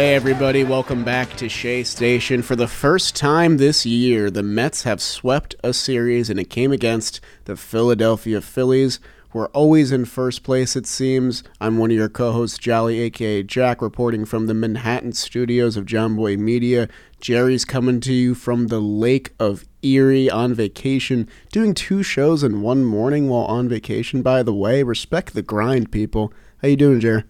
Hey, everybody, welcome back to Shea Station. For the first time this year, the Mets have swept a series, and it came against the Philadelphia Phillies. We're always in first place, it seems. I'm one of your co hosts, Jolly, aka Jack, reporting from the Manhattan studios of Jomboy Media. Jerry's coming to you from the Lake of Erie on vacation, doing two shows in one morning while on vacation, by the way. Respect the grind, people. How you doing, Jerry?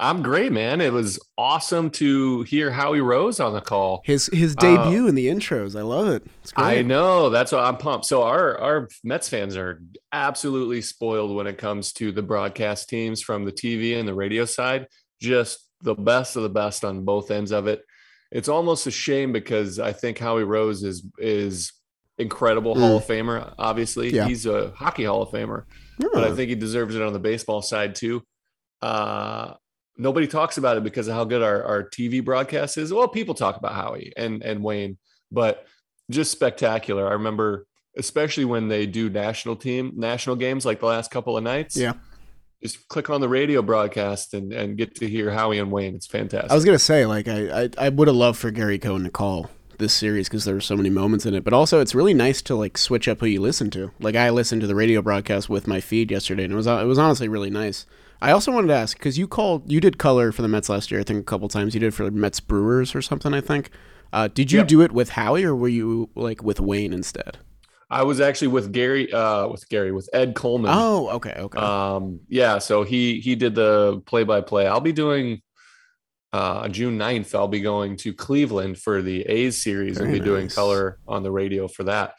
I'm great, man. It was awesome to hear Howie Rose on the call. His his debut uh, in the intros. I love it. I know. That's why I'm pumped. So our our Mets fans are absolutely spoiled when it comes to the broadcast teams from the TV and the radio side. Just the best of the best on both ends of it. It's almost a shame because I think Howie Rose is is incredible mm. Hall of Famer. Obviously, yeah. he's a hockey Hall of Famer, yeah. but I think he deserves it on the baseball side too. Uh, nobody talks about it because of how good our, our TV broadcast is. Well, people talk about Howie and, and Wayne, but just spectacular. I remember, especially when they do national team, national games like the last couple of nights. Yeah. Just click on the radio broadcast and, and get to hear Howie and Wayne. It's fantastic. I was gonna say, like, I I, I would have loved for Gary Cohen to call this series because there were so many moments in it. But also, it's really nice to like switch up who you listen to. Like, I listened to the radio broadcast with my feed yesterday, and it was it was honestly really nice. I also wanted to ask because you called, you did color for the Mets last year. I think a couple times. You did for the Mets Brewers or something. I think. Uh, did you yep. do it with Howie or were you like with Wayne instead? I was actually with Gary, uh, with Gary, with Ed Coleman. Oh, okay, okay. Um, yeah. So he he did the play by play. I'll be doing uh, June 9th. I'll be going to Cleveland for the A's series Very and be nice. doing color on the radio for that.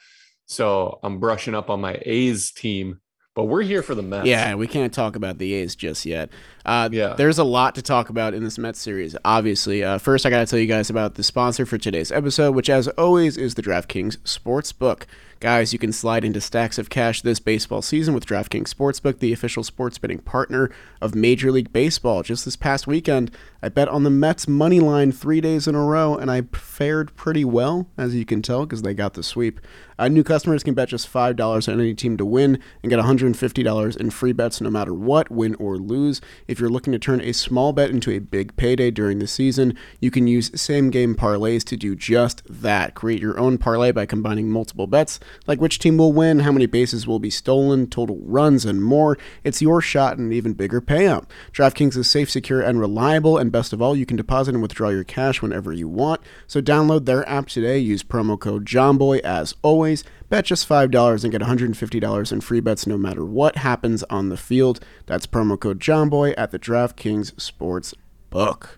So I'm brushing up on my A's team but we're here for the Mets. Yeah, we can't talk about the A's just yet. Uh, yeah. There's a lot to talk about in this Mets series, obviously. Uh, first, I got to tell you guys about the sponsor for today's episode, which, as always, is the DraftKings Sportsbook. Guys, you can slide into stacks of cash this baseball season with DraftKings Sportsbook, the official sports betting partner of Major League Baseball. Just this past weekend, I bet on the Mets money line three days in a row, and I fared pretty well, as you can tell, because they got the sweep. Uh, new customers can bet just $5 on any team to win and get $150 in free bets no matter what, win or lose. If you're looking to turn a small bet into a big payday during the season, you can use same game parlays to do just that. Create your own parlay by combining multiple bets like which team will win, how many bases will be stolen, total runs, and more. It's your shot at an even bigger payout. DraftKings is safe, secure, and reliable, and best of all, you can deposit and withdraw your cash whenever you want. So download their app today, use promo code JOMBOY as always. Bet just $5 and get $150 in free bets no matter what happens on the field. That's promo code JOMBOY at the DraftKings Sports Book.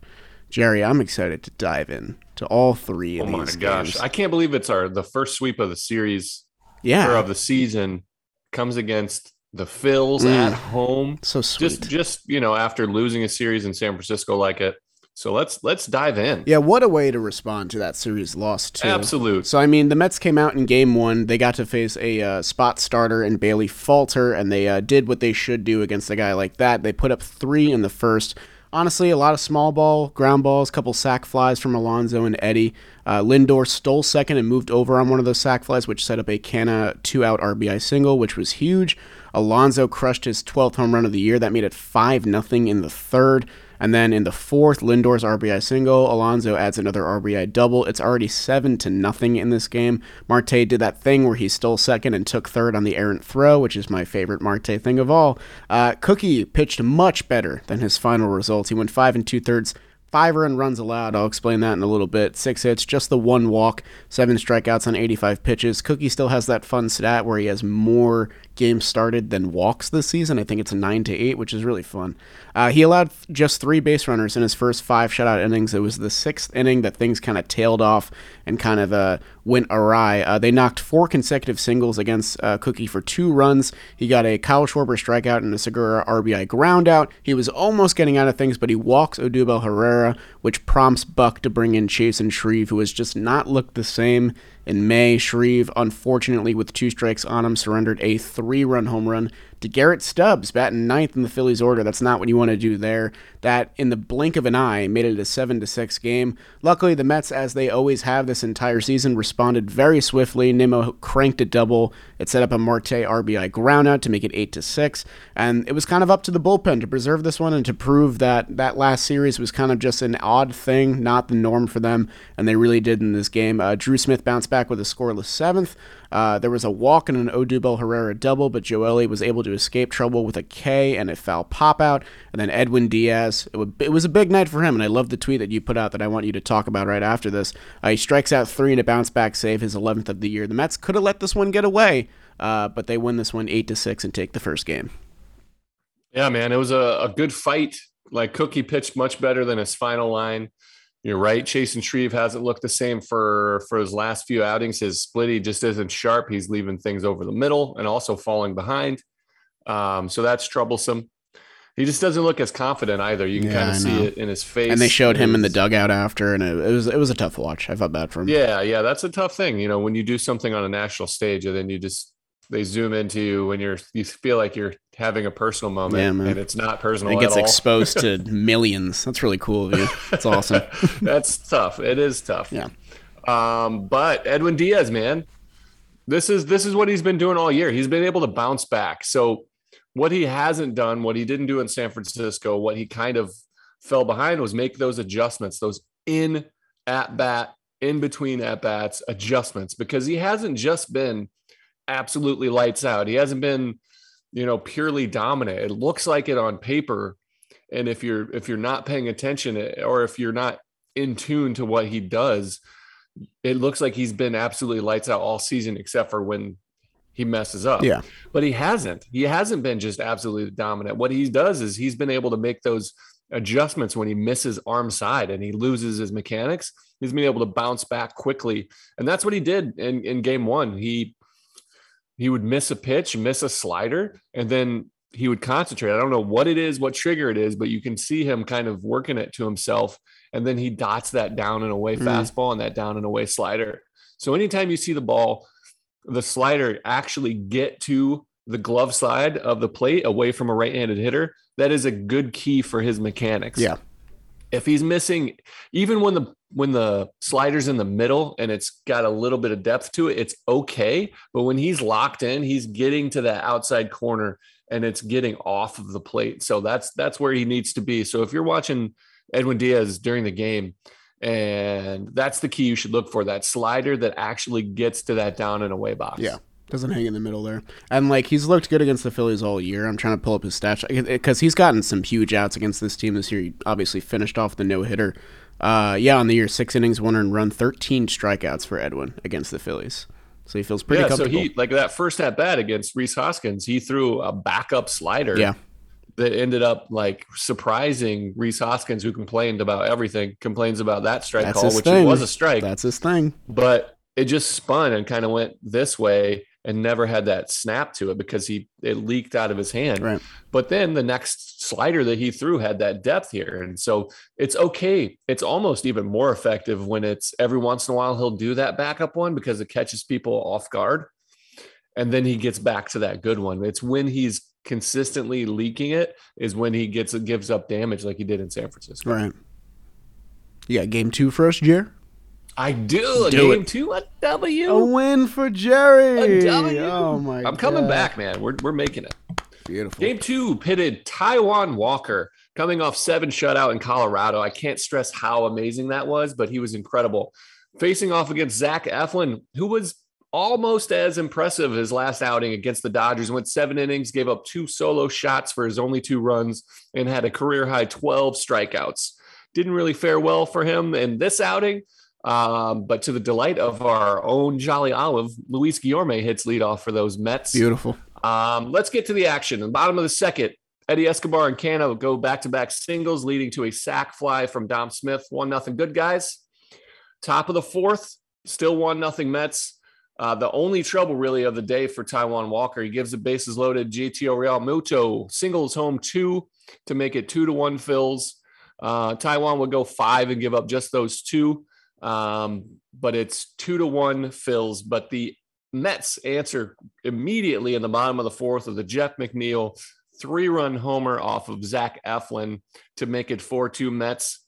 Jerry, I'm excited to dive in to all three of oh these. Oh my gosh, I can't believe it's our the first sweep of the series yeah. of the season comes against the Phils mm. at home. So sweet. Just just you know after losing a series in San Francisco like it. So let's let's dive in. Yeah, what a way to respond to that series loss too. Absolute. So I mean, the Mets came out in Game One. They got to face a uh, spot starter and Bailey Falter, and they uh, did what they should do against a guy like that. They put up three in the first honestly, a lot of small ball, ground balls, couple sac flies from Alonso and Eddie. Uh, Lindor stole second and moved over on one of those sac flies, which set up a Canha two out RBI single, which was huge. Alonso crushed his 12th home run of the year. That made it 5 0 in the third. And then in the fourth, Lindor's RBI single, Alonso adds another RBI double. It's already seven to nothing in this game. Marte did that thing where he stole second and took third on the errant throw, which is my favorite Marte thing of all. Uh, Cookie pitched much better than his final results. He went five and two thirds Five run runs allowed. I'll explain that in a little bit. Six hits, just the one walk, seven strikeouts on 85 pitches. Cookie still has that fun stat where he has more games started than walks this season. I think it's a nine to eight, which is really fun. Uh, he allowed just three base runners in his first five shutout innings. It was the sixth inning that things kind of tailed off and kind of uh, went awry. Uh, they knocked four consecutive singles against uh, Cookie for two runs. He got a Kyle Schwarber strikeout and a Segura RBI groundout. He was almost getting out of things, but he walks Odubel Herrera, which prompts Buck to bring in Chasen Shreve, who has just not looked the same In May, Shreve, unfortunately with two strikes on him, surrendered a three run home run to Garrett Stubbs, batting ninth in the Phillies order. That's not what you want to do there. That, in the blink of an eye, made it a 7 to 6 game. Luckily, the Mets, as they always have this entire season, responded very swiftly. Nimmo cranked a double. It set up a Marte RBI groundout to make it 8 to 6. And it was kind of up to the bullpen to preserve this one and to prove that that last series was kind of just an odd thing, not the norm for them. And they really did in this game. Uh, Drew Smith bounced back with a scoreless seventh. Uh, there was a walk and an Odubel Herrera double, but Joely was able to escape trouble with a K and a foul pop out. And then Edwin Diaz, it, would, it was a big night for him. And I love the tweet that you put out that I want you to talk about right after this. Uh, he strikes out three in a bounce back save, his 11th of the year. The Mets could have let this one get away, uh, but they win this one 8 to 6 and take the first game. Yeah, man, it was a, a good fight. Like Cookie pitched much better than his final line. You're right. Chasen Shreve hasn't looked the same for for his last few outings. His splitty just isn't sharp. He's leaving things over the middle and also falling behind. Um, so that's troublesome. He just doesn't look as confident either. You can yeah, kind of see it in his face. And they showed him in the dugout after, and it, it, was it was a tough watch. I felt bad for him. Yeah, yeah, that's a tough thing. You know, when you do something on a national stage, and then you just they zoom into you when you're you feel like you're having a personal moment yeah, and it's not personal. It gets exposed to millions. That's really cool of you. That's awesome. That's tough. It is tough. Yeah. Um, but Edwin Diaz, man, this is this is what he's been doing all year. He's been able to bounce back. So what he hasn't done, what he didn't do in San Francisco, what he kind of fell behind was make those adjustments, those in at bat, in between at bats adjustments, because he hasn't just been absolutely lights out. He hasn't been, you know, purely dominant. It looks like it on paper. And if you're if you're not paying attention eh, or if you're not in tune to what he does, it looks like he's been absolutely lights out all season except for when he messes up. Yeah. But he hasn't. He hasn't been just absolutely dominant. What he does is he's been able to make those adjustments when he misses arm side and he loses his mechanics. He's been able to bounce back quickly. And that's what he did in, in game one. He he would miss a pitch, miss a slider, and then he would concentrate. I don't know what it is, what trigger it is, but you can see him kind of working it to himself. And then he dots that down and away mm. fastball and that down and away slider. So anytime you see the ball, the slider actually get to the glove side of the plate away from a right handed hitter, that is a good key for his mechanics. Yeah. If he's missing, even when the when the slider's in the middle and it's got a little bit of depth to it, it's okay. But when he's locked in, he's getting to that outside corner and it's getting off of the plate. So that's that's where he needs to be. So if you're watching Edwin Diaz during the game, and that's the key you should look for that slider that actually gets to that down and away box. Yeah. Doesn't hang in the middle there. And like he's looked good against the Phillies all year. I'm trying to pull up his stats because he's gotten some huge outs against this team this year. He obviously finished off the no hitter uh, yeah, on the year, six innings, one earned run, 13 strikeouts for Edwin against the Phillies. So he feels pretty yeah, comfortable. So he like that first at bat against Rhys Hoskins, he threw a backup slider. Yeah. That ended up like surprising Rhys Hoskins, who complained about everything, complains about that strike That's call, which was a strike. That's his thing. But it just spun and kind of went this way and never had that snap to it because he it leaked out of his hand. Right. But then the next slider that he threw had that depth here. And so it's okay. It's almost even more effective when it's every once in a while he'll do that backup one because it catches people off guard. And then he gets back to that good one. It's when he's consistently leaking it is when he gets gives up damage like he did in San Francisco. Right. Yeah, game two for us, Jer. I do. do game it. two, a W. A win for Jerry. A W. Oh my! I'm coming back, man. We're we're making it. Beautiful. Game two pitted Taijuan Walker coming off seven shutout in Colorado. I can't stress how amazing that was, but he was incredible. Facing off against Zach Eflin, who was almost as impressive his last outing against the Dodgers. Went seven innings, gave up two solo shots for his only two runs, and had a career high 12 strikeouts. Didn't really fare well for him in this outing. Um, but to the delight of our own Jolly Olive, Luis Guillorme hits leadoff for those Mets. Beautiful. Um, let's get to the action. In the bottom of the second, Eddie Escobar and Cano go back to back singles, leading to a sac fly from Dom Smith. One nothing. Good guys. Top of the fourth, still one nothing Mets. Uh, the only trouble really of the day for Taijuan Walker, he gives the bases loaded. J.T. Real Realmuto singles home two to make it two to one Phils. Uh, Taijuan would go five and give up just those two. Um, but it's two to one Phils. But the Mets answer immediately in the bottom of the fourth with the Jeff McNeil three run homer off of Zach Eflin to make it 4 2 Mets.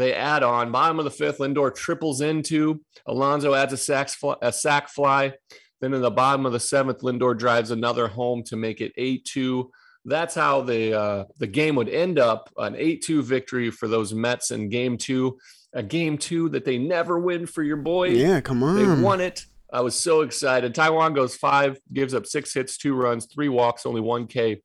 They add on bottom of the fifth. Lindor triples into Alonso adds a sac, a sac fly. Then in the bottom of the seventh, Lindor drives another home to make it 8 2. That's how the uh, the game would end up an 8 2 victory for those Mets in game two. A game two that they never win for your boys. Yeah, come on. They won it. I was so excited. Taijuan goes five, gives up six hits, two runs, three walks, only one K,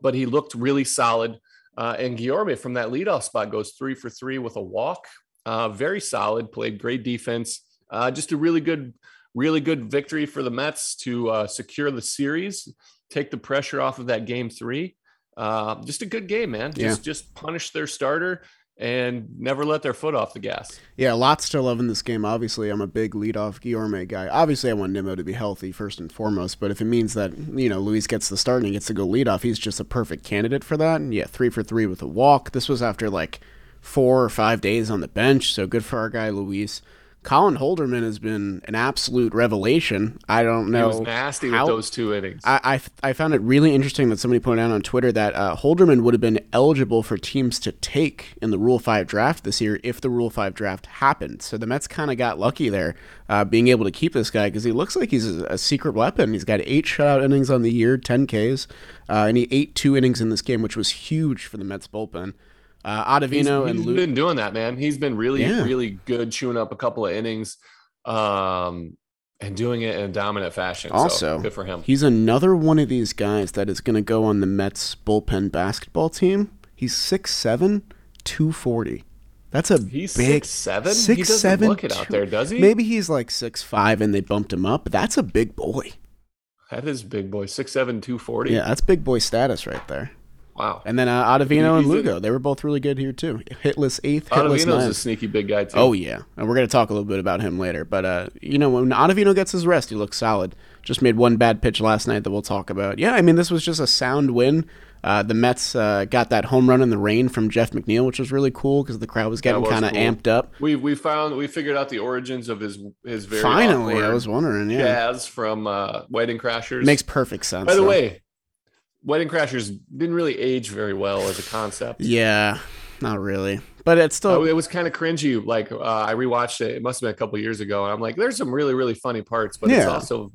but he looked really solid. Uh, and Guillorme from that leadoff spot goes three for three with a walk. Uh, very solid, played great defense. Uh, just a really good, really good victory for the Mets to uh, secure the series, take the pressure off of that game three. Uh, just a good game, man. Yeah. Just just punish their starter and never let their foot off the gas. Yeah, lots to love in this game. Obviously, I'm a big leadoff Guillorme guy. Obviously, I want Nimmo to be healthy first and foremost, but if it means that, you know, Luis gets the start and he gets to go leadoff, he's just a perfect candidate for that. And yeah, three for three with a walk. This was after like four or five days on the bench, so good for our guy Luis. Colin Holderman has been an absolute revelation. I don't know. He was nasty how- with those two innings. I, I, I found it really interesting that somebody pointed out on Twitter that uh, Holderman would have been eligible for teams to take in the Rule 5 draft this year if the Rule 5 draft happened. So the Mets kind of got lucky there, uh, being able to keep this guy because he looks like he's a, a secret weapon. He's got eight shutout innings on the year, 10 Ks, uh, and he ate two innings in this game, which was huge for the Mets bullpen. Uh, He's, Ottavino and he's Luke. been doing that, man. He's been really, Yeah. really good, chewing up a couple of innings, um, and doing it in a dominant fashion. So, Also, good for him. He's another one of these guys that is going to go on the Mets bullpen basketball team. He's 6'7", 240. That's a He's big six seven. he six doesn't seven, look it out two- there, does he? Maybe he's like six five and they bumped him up, that's a big boy. that is big boy. Six seven, two forty. Yeah, that's big boy status right there. Wow. And then uh, Ottavino and He's a- Lugo, they were both really good here too. Hitless eighth, hitless Ottavino's a sneaky big guy too. Oh yeah, and we're gonna talk a little bit about him later. But uh, you know, when Ottavino gets his rest, he looks solid. Just made one bad pitch last night that we'll talk about. Yeah, I mean, this was just a sound win. Uh, the Mets uh, got that home run in the rain from Jeff McNeil, which was really cool because the crowd was getting kind of cool. amped up. we we found we figured out the origins of his his very Finally, I was wondering. Yeah, jazz from uh, Wedding Crashers. makes perfect sense. By the though. way, Wedding Crashers didn't really age very well as a concept. yeah, not really, but it's still Oh, it was kind of cringy. Like uh, I rewatched it. It must have been a couple years ago, and I'm like, there's some really really funny parts, but it's also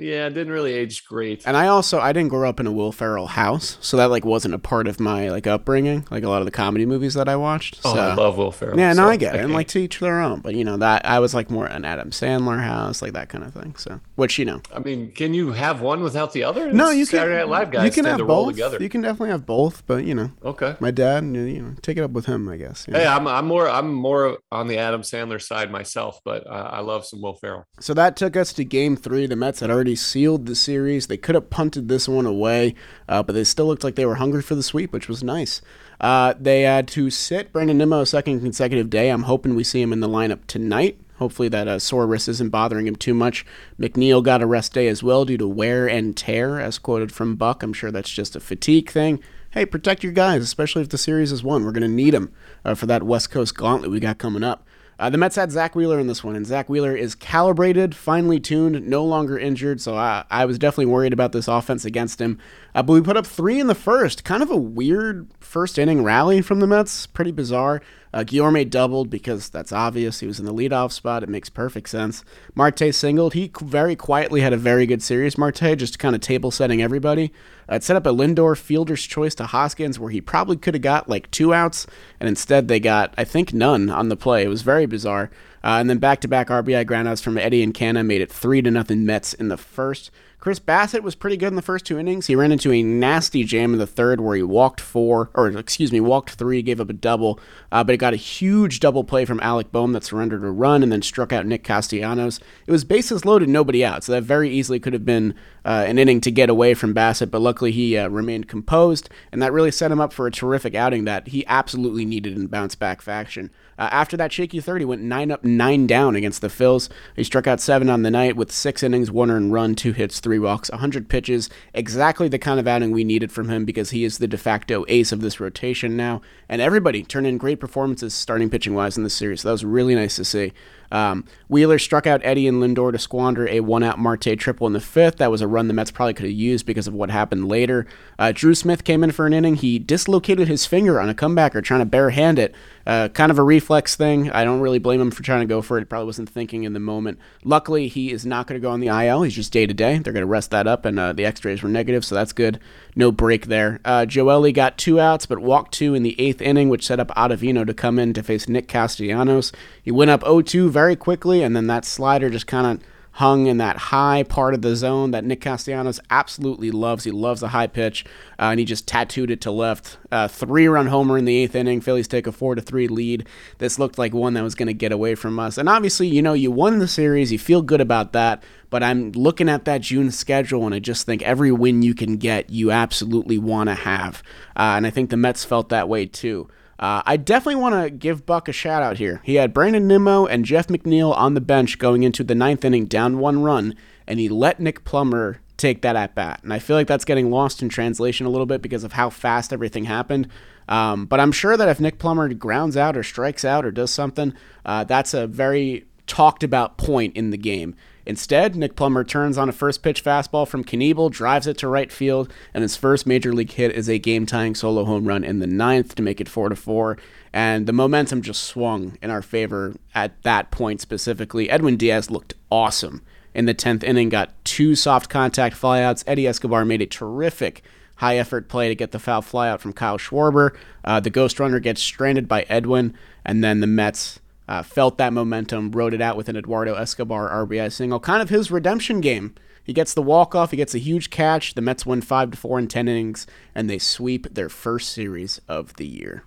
yeah, it didn't really age great. And I also I didn't grow up in a Will Ferrell house, so that like wasn't a part of my like upbringing. Like a lot of the comedy movies that I watched. Oh. I love Will Ferrell. Yeah, no, so I get it. And can't- like to each their own. But you know that I was like more an Adam Sandler house, like that kind of thing. So, which you know, I mean, can you have one without the other? no, you can. Saturday Night Live guys you can have to both. together. You can definitely have both. But you know, Okay. my dad, you you know, take it up with him, I guess. you know. Hey, I'm I'm more I'm more on the Adam Sandler side myself, but uh, I love some Will Ferrell. So that took us to game three. The Mets had already sealed the series. They could have punted this one away, uh, but they still looked like they were hungry for the sweep, which was nice. Uh, they had to sit Brandon Nimmo a second consecutive day. I'm hoping we see him in the lineup tonight. Hopefully that uh, sore wrist isn't bothering him too much. McNeil got a rest day as well due to wear and tear, as quoted from Buck. I'm sure that's just a fatigue thing. Hey, protect your guys, especially if the series is won. We're going to need them uh, for that West Coast gauntlet we got coming up. Uh, the Mets had Zack Wheeler in this one, and Zack Wheeler is calibrated, finely tuned, no longer injured. So I, I was definitely worried about this offense against him. Uh, but we put up three in the first. Kind of a weird first inning rally from the Mets. Pretty bizarre. Uh, doubled because that's obvious. He was in the leadoff spot. It makes perfect sense. Marte singled. He very quietly had a very good series. Marte just kind of table setting everybody. Uh, it set up a Lindor fielder's choice to Hoskins where he probably could have got like two outs, and instead they got, I think, none on the play. It was very bizarre. Uh, and then back to back RBI groundouts from Eddie and Canha made it 3 to nothing Mets in the first. Chris Bassitt was pretty good in the first two innings. He ran into a nasty jam in the third where he walked four, or excuse me, walked three, gave up a double, uh, but it got a huge double play from Alec Bohm that surrendered a run and then struck out Nick Castellanos. It was bases loaded, nobody out, so that very easily could have been uh, an inning to get away from Bassitt, but luckily he uh, remained composed, and that really set him up for a terrific outing that he absolutely needed in bounce back faction. Uh, after that shaky third, he went nine up, nine down against the Phils. He struck out seven on the night with six innings, one earned run, two hits, three walks, 100 pitches. Exactly the kind of outing we needed from him because he is the de facto ace of this rotation now. And everybody turned in great performances starting pitching wise in this series. So that was really nice to see. Um, Wheeler struck out Eddie and Lindor to squander a one out Marte triple in the fifth. That was a run the Mets probably could have used because of what happened later. Uh, Drew Smith came in for an inning. He dislocated his finger on a comebacker trying to barehand it. Uh, kind of a reflex thing. I don't really blame him for trying to go for it. Probably wasn't thinking in the moment. Luckily, he is not going to go on the IL. He's just day to day. They're going to rest that up, and uh, the x rays were negative, so that's good. No break there. Uh, Joely got two outs, but walked two in the eighth inning, which set up Ottavino to come in to face Nick Castellanos. He went up 0 2 very quickly, and then that slider just kind of hung in that high part of the zone that Nick Castellanos absolutely loves. He loves the high pitch, uh, and he just tattooed it to left. Uh, three run homer in the eighth inning. Phillies take a four to three lead. This looked like one that was going to get away from us. And obviously, you know, you won the series. You feel good about that. But I'm looking at that June schedule, and I just think every win you can get, you absolutely want to have. Uh, and I think the Mets felt that way too. Uh, I definitely want to give Buck a shout out here. He had Brandon Nimmo and Jeff McNeil on the bench going into the ninth inning down one run, and he let Nick Plummer take that at bat. And I feel like that's getting lost in translation a little bit because of how fast everything happened. Um, but I'm sure that if Nick Plummer grounds out or strikes out or does something, uh, that's a very talked about point in the game. Instead, Nick Plummer turns on a first pitch fastball from Knebel, drives it to right field, and his first major league hit is a game tying solo home run in the ninth to make it 4 to 4. And the momentum just swung in our favor at that point specifically. Edwin Diaz looked awesome in the 10th inning, got two soft contact flyouts. Eddie Escobar made a terrific high effort play to get the foul flyout from Kyle Schwarber. Uh, the ghost runner gets stranded by Edwin, and then the Mets uh, felt that momentum, rode it out with an Eduardo Escobar RBI single. Kind of his redemption game. He gets the walk off. He gets a huge catch. The Mets win five to four in ten innings, and they sweep their first series of the year.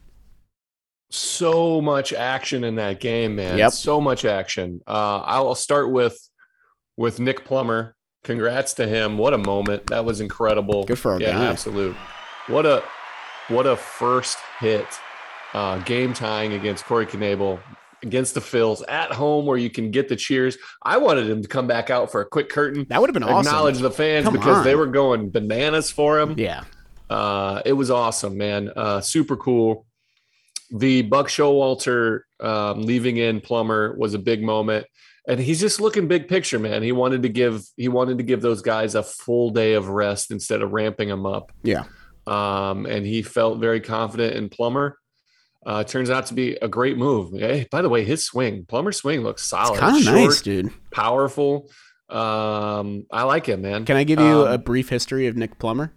So much action in that game, man. Yep. So much action. Uh, I'll start with with Nick Plummer. Congrats to him. What a moment. That was incredible. Good for our yeah, guy. absolute. What a what a first hit. Uh, game tying against Corey Knebel against the Phils at home where you can get the cheers. I wanted him to come back out for a quick curtain. That would have been awesome. Acknowledge the fans Come because they were going bananas for him. Yeah. Uh, it was awesome, man. Uh, super cool. The Buck Showalter um, leaving in Plummer was a big moment, and he's just looking big picture, man. He wanted to give he wanted to give those guys a full day of rest instead of ramping them up. Yeah. Um, and he felt very confident in Plummer. Uh, turns out to be a great move. Hey, by the way, his swing, Plummer's swing looks solid. Kind of nice, dude. powerful. Um, I like him, man. Can I give you Um, a brief history of Nick Plummer?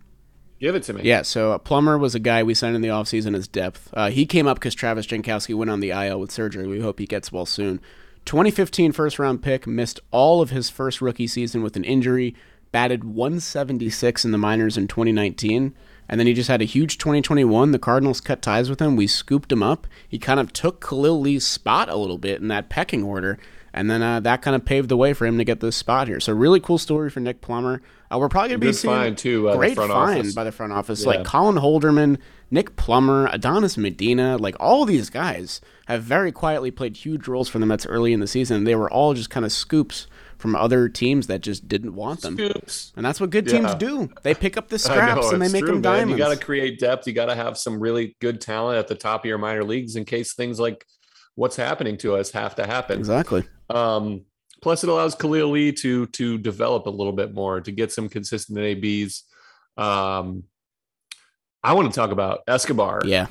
give it to me? Yeah, so uh, Plummer was a guy we signed in the offseason as depth. Uh, he came up because Travis Jankowski went on the IL with surgery. We hope he gets well soon. 2015 first round pick, missed all of his first rookie season with an injury, batted 176 in the minors in 2019, and then he just had a huge 2021. The Cardinals cut ties with him. We scooped him up. He kind of took Khalil Lee's spot a little bit in that pecking order. And then uh, that kind of paved the way for him to get this spot here. So really cool story for Nick Plummer. Uh, we're probably going to be Good seeing find, too, the great front find office. by the front office. Yeah. Like Colin Holderman, Nick Plummer, Adonis Medina, like all these guys have very quietly played huge roles for the Mets early in the season. They were all just kind of scoops from other teams that just didn't want them. Scoops. And that's what good teams Yeah. do. They pick up the scraps know, and they make true, them man. diamonds. You got to create depth. You got to have some really good talent at the top of your minor leagues in case things like what's happening to us have to happen. exactly. Um, plus, it allows Khalil Lee to to develop a little bit more to get some consistent ABs. Um, I want to talk about Escobar. Yeah.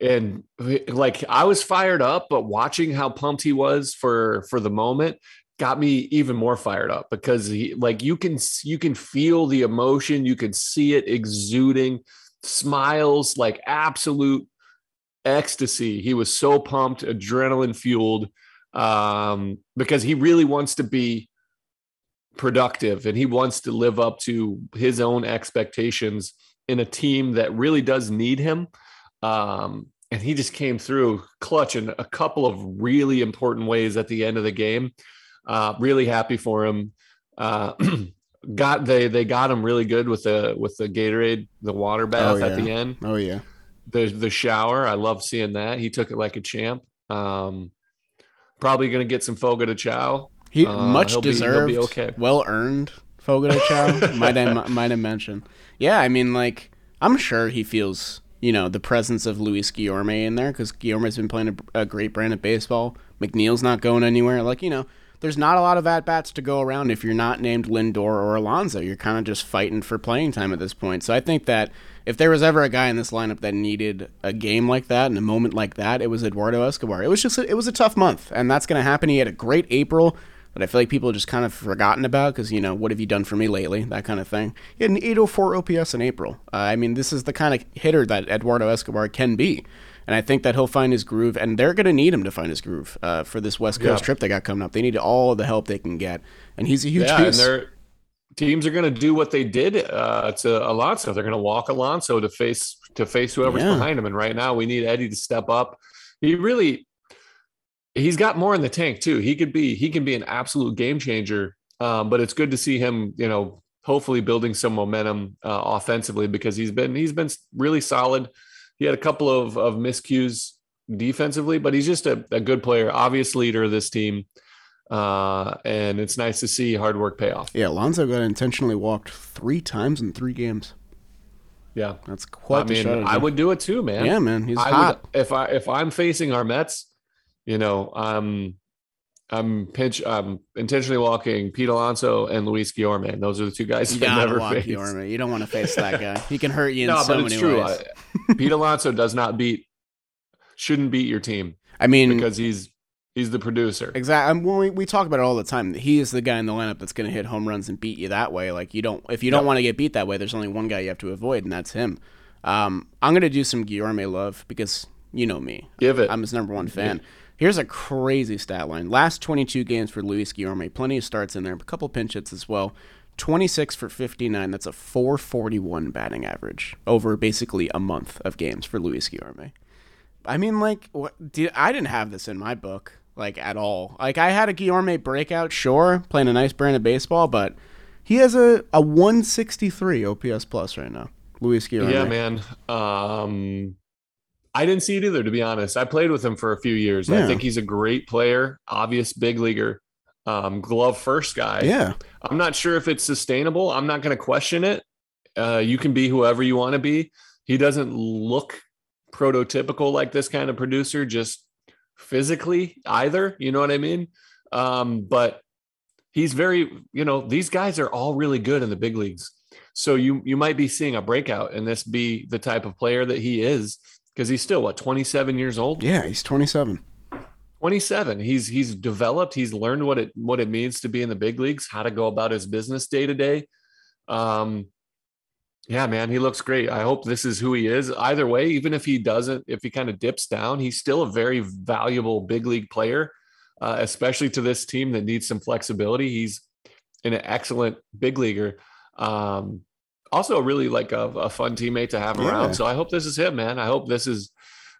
and like I was fired up, but watching how pumped he was for for the moment got me even more fired up because he like you can you can feel the emotion, you can see it exuding, smiles like absolute ecstasy. He was so pumped, adrenaline fueled, um, because he really wants to be productive and he wants to live up to his own expectations in a team that really does need him. Um, and he just came through clutch in a couple of really important ways at the end of the game. Uh, really happy for him. Uh, got they they got him really good with the with the Gatorade, the water bath Oh, at the end Oh, yeah. the the shower. I love seeing that. He took it like a champ. Um, probably going to get some Fogo de Chao. He Uh, much he'll be- deserved, be okay. well earned. Fogo de Chao might I might have mentioned. Yeah, I mean, like I'm sure he feels you know, the presence of Luis Guillorme in there because Guillorme's been playing a, a, great brand of baseball. McNeil's not going anywhere. Like, you know, there's not a lot of at bats to go around if you're not named Lindor or Alonso. You're kind of just fighting for playing time at this point. So I think that if there was ever a guy in this lineup that needed a game like that and a moment like that, it was Eduardo Escobar. It was just a, it was a tough month, and that's going to happen. He had a great April that I feel like people just kind of forgotten about because, you know, what have you done for me lately? That kind of thing. He had an 804 OPS in April. Uh, I mean, this is the kind of hitter that Eduardo Escobar can be. And I think that he'll find his groove, and they're going to need him to find his groove uh, for this West Coast yeah. trip they got coming up. They need all the help they can get, and he's a huge yeah, piece. And teams are going to do what they did uh, to Alonso. They're going to walk Alonso to face to face whoever's yeah. behind him. And right now, we need Eddie to step up. He really he's got more in the tank too. He could be he can be an absolute game changer. Um, but it's good to see him, you know, hopefully building some momentum uh, offensively because he's been he's been really solid. He had a couple of of miscues defensively, but he's just a, a good player, obvious leader of this team. Uh, and it's nice to see hard work pay off. Yeah, Alonso got intentionally walked three times in three games. Yeah, that's quite. I mean, I would do it too, man. Yeah, man, he's I hot. Would, if I if I'm facing our Mets, you know, I'm I'm pinch I'm intentionally walking Pete Alonso and Luis Guillorme. Those are the two guys you never face. Guillorme. You don't want to face that guy. He can hurt you in no, so but it's true. I, Pete Alonso does not beat shouldn't beat your team. I mean because he's he's the producer. Exactly. When we, we talk about it all the time. He is the guy in the lineup that's going to hit home runs and beat you that way. Like you don't if you don't yep. want to get beat that way, there's only one guy you have to avoid, and that's him. Um, I'm going to do some Guillorme love because you know me. Give it. I'm his number one fan. Yeah. Here's a crazy stat line. Last 22 games for Luis Guillorme. Plenty of starts in there, a couple pinch hits as well. 26 for 59. That's a 441 batting average over basically a month of games for Luis Guillorme. I mean, like, what, did, I didn't have this in my book, like, at all. Like, I had a Guillorme breakout, sure, playing a nice brand of baseball, but he has a, a 163 OPS plus right now. Luis Guillorme. Yeah, man. Um, I didn't see it either, to be honest. I played with him for a few years. Yeah. I think he's a great player, obvious big leaguer, um, glove first guy. Yeah. I'm not sure if it's sustainable. I'm not going to question it. Uh, you can be whoever you want to be. He doesn't look prototypical like this kind of producer, just physically either. You know what I mean? Um, but he's very, you know, these guys are all really good in the big leagues. So you you might be seeing a breakout and this be the type of player that he is because he's still what 27 years old. Yeah, he's 27. 27. He's he's developed. He's learned what it what it means to be in the big leagues, how to go about his business day to day. Um, yeah, man, he looks great. I hope this is who he is. Either way, even if he doesn't, if he kind of dips down, he's still a very valuable big league player, uh, especially to this team that needs some flexibility. He's an excellent big leaguer. Um, also really like a, a fun teammate to have yeah. around. So I hope this is him, man. I hope this is,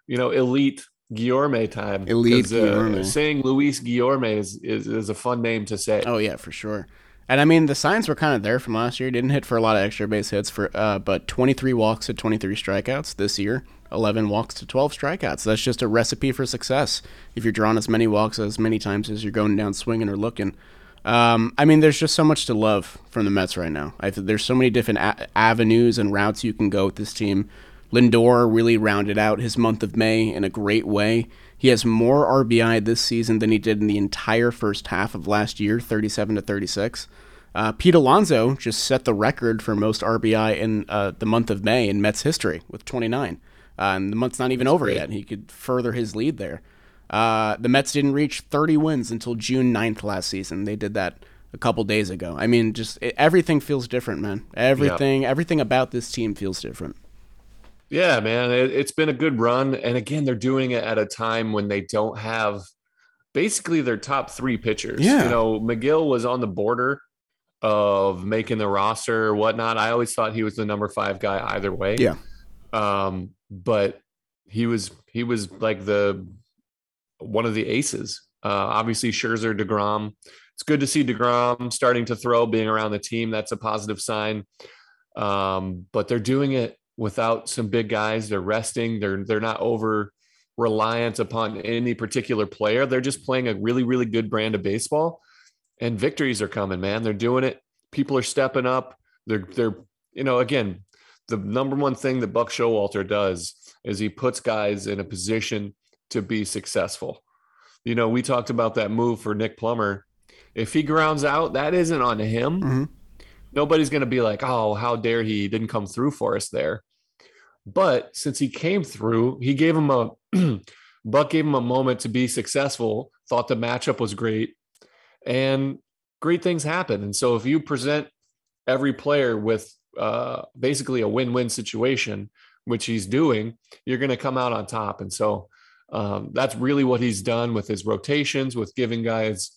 you know, elite Guillorme time. Elite uh, Saying Luis Guillorme is, is is a fun name to say. Oh yeah, for sure. And I mean, the signs were kind of there from last year. Didn't hit for a lot of extra base hits for, uh, but 23 walks to 23 strikeouts this year. 11 walks to 12 strikeouts. That's just a recipe for success. If you're drawing as many walks as many times as you're going down swinging or looking, um, I mean, there's just so much to love from the Mets right now. I th- there's so many different a- avenues and routes you can go with this team. Lindor really rounded out his month of May in a great way. He has more RBI this season than he did in the entire first half of last year, 37 to 36. Uh, Pete Alonso just set the record for most RBI in uh, the month of May in Mets history with 29. Uh, and the month's not even That's over great. yet. He could further his lead there. Uh, the Mets didn't reach 30 wins until June 9th last season. They did that a couple days ago. I mean, just it, everything feels different, man. Everything, everything about this team feels different. Yeah, man, it, it's been a good run, and again, they're doing it at a time when they don't have basically their top three pitchers. Yeah. you know, Megill was on the border of making the roster or whatnot. I always thought he was the number five guy either way. Yeah. Um, but he was he was like the one of the aces. Uh, obviously, Scherzer, Degrom. It's good to see Degrom starting to throw, being around the team. That's a positive sign. Um, but they're doing it without some big guys. They're resting. They're they're not over reliant upon any particular player. They're just playing a really really good brand of baseball, and victories are coming. Man, they're doing it. People are stepping up. They're they're you know again the number one thing that Buck Showalter does is he puts guys in a position to be successful. You know, we talked about that move for Nick Plummer. If he grounds out, that isn't on him. Mm-hmm. Nobody's going to be like, oh, how dare he didn't come through for us there. But since he came through, he gave him a Buck gave him a moment to be successful, thought the matchup was great, and great things happen. And so if you present every player with uh, basically a win-win situation, which he's doing, you're going to come out on top. And so um, that's really what he's done with his rotations, with giving guys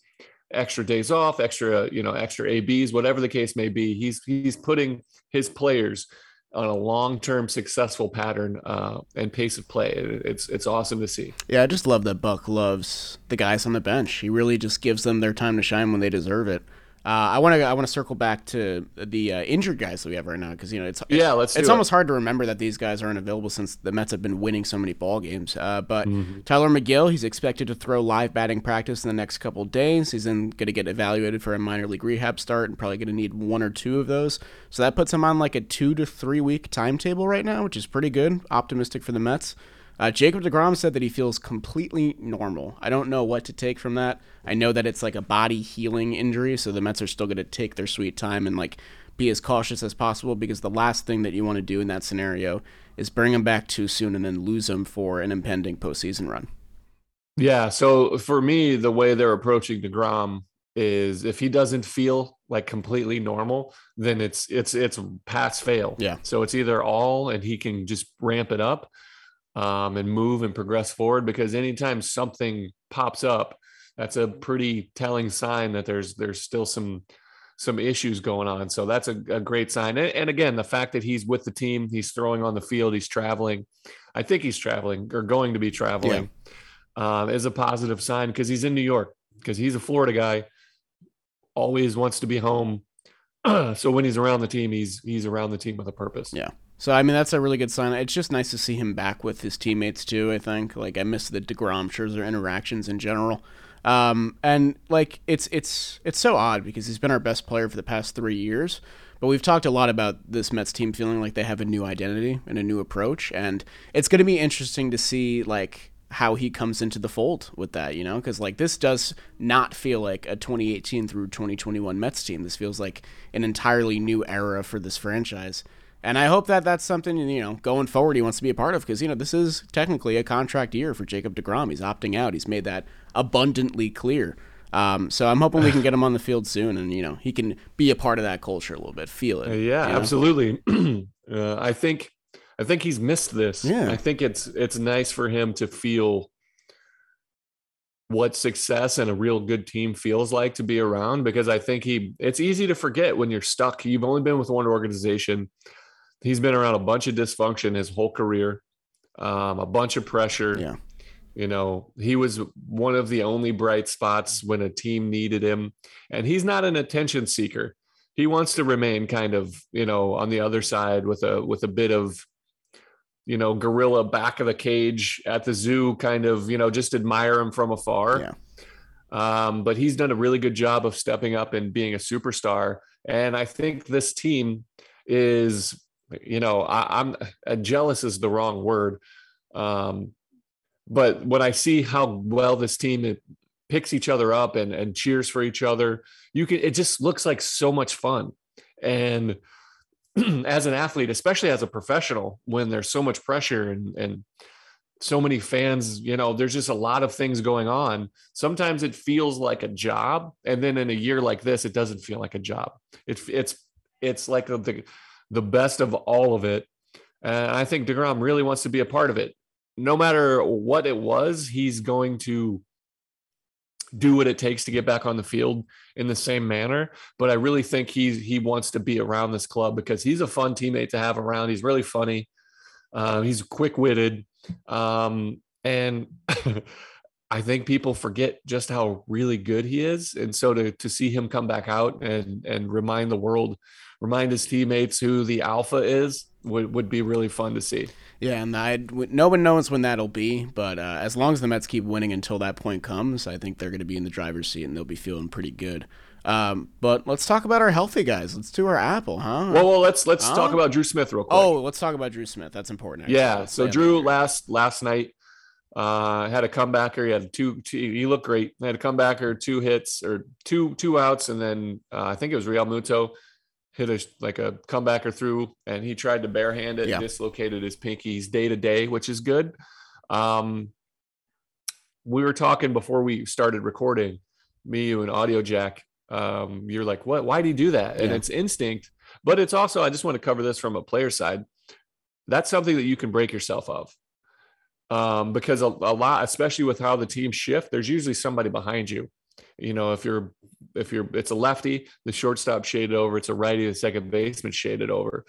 extra days off, extra you know extra abs, whatever the case may be. He's he's putting his players on a long-term successful pattern uh, and pace of play. It's it's awesome to see. Yeah, I just love that Buck loves the guys on the bench. He really just gives them their time to shine when they deserve it. Uh, I want to I want to circle back to the uh, injured guys that we have right now because you know it's yeah let's it's almost it. hard to remember that these guys aren't available since the Mets have been winning so many ball games. Uh, but mm-hmm. Tylor Megill he's expected to throw live batting practice in the next couple days. He's then going to get evaluated for a minor league rehab start and probably going to need one or two of those. So that puts him on like a two to three week timetable right now, which is pretty good. Optimistic for the Mets. Uh, Jacob DeGrom said that he feels completely normal. I don't know what to take from that. I know that it's like a body healing injury, so the Mets are still going to take their sweet time and like be as cautious as possible because the last thing that you want to do in that scenario is bring him back too soon and then lose him for an impending postseason run. Yeah. So for me, the way they're approaching DeGrom is if he doesn't feel like completely normal, then it's it's it's pass fail. Yeah. So it's either all and he can just ramp it up um, and move and progress forward because anytime something pops up, that's a pretty telling sign that there's there's still some some issues going on. So that's a, a great sign. And, and, again, the fact that he's with the team, he's throwing on the field, he's traveling. I think he's traveling or going to be traveling yeah. um, is a positive sign because he's in New York because he's a Florida guy, always wants to be home. so when he's around the team, he's he's around the team with a purpose. Yeah. So I mean that's a really good sign. It's just nice to see him back with his teammates too. I think like I miss the Degrom Scherzer interactions in general, um, and like it's it's it's so odd because he's been our best player for the past three years. But we've talked a lot about this Mets team feeling like they have a new identity and a new approach, and it's going to be interesting to see like how he comes into the fold with that, you know, because like this does not feel like a 2018 through 2021 Mets team. This feels like an entirely new era for this franchise. And I hope that that's something, you know, going forward he wants to be a part of because, you know, this is technically a contract year for Jacob DeGrom. He's opting out. He's made that abundantly clear. Um, so I'm hoping we can get him on the field soon and, you know, he can be a part of that culture a little bit, feel it. Yeah, you know? absolutely. uh, I think, I think he's missed this. Yeah. I think it's, it's nice for him to feel what success and a real good team feels like to be around because I think he, it's easy to forget when you're stuck. You've only been with one organization he's been around a bunch of dysfunction his whole career, um, a bunch of pressure. Yeah. You know, he was one of the only bright spots when a team needed him. And he's not an attention seeker. He wants to remain kind of, you know, on the other side with a with a bit of, you know, gorilla back of the cage at the zoo, kind of, you know, just admire him from afar. Yeah. Um, but he's done a really good job of stepping up and being a superstar. And I think this team is you know I, am uh, jealous is the wrong word um, but when i see how well this team picks each other up and, and cheers for each other you can it just looks like so much fun. And as an athlete especially as a professional when there's so much pressure and and so many fans you know there's just a lot of things going on. Sometimes it feels like a job and then in a year like this it doesn't feel like a job. It's it's it's like the the best of all of it. And I think DeGrom really wants to be a part of it. No matter what it was, he's going to do what it takes to get back on the field in the same manner. But I really think he's he wants to be around this club because he's a fun teammate to have around. He's really funny. Uh, he's quick witted. Um, and I think people forget just how really good he is. And so to, to see him come back out and, and remind the world remind his teammates who the alpha is would, would be really fun to see. Yeah, and I no one knows when that'll be, but uh, as long as the Mets keep winning until that point comes, I think they're going to be in the driver's seat and they'll be feeling pretty good. Um, but let's talk about our healthy guys. Let's do our Apple, huh? Well, well, let's let's Huh? talk about Drew Smith real quick. oh, let's talk about Drew Smith. That's important. actually. yeah. Let's So Drew last last night uh had a comebacker. He had two, two he looked great. He had a comebacker, two hits or two two outs, and then uh, I think it was Realmuto hit a like a comebacker through, and he tried to barehand it, Yeah. dislocated his pinky. He's day to day, which is good. Um, we were talking before we started recording, me, you, and Audio Jack. Um, you're like, what? Why do you do that? And Yeah. it's instinct, but it's also. I just want to cover this from a player side. That's something that you can break yourself of, um, because a, a lot, especially with how the teams shift, there's usually somebody behind you. You know, if you're if you're it's a lefty, the shortstop shaded over. It's a righty, the second baseman shaded over.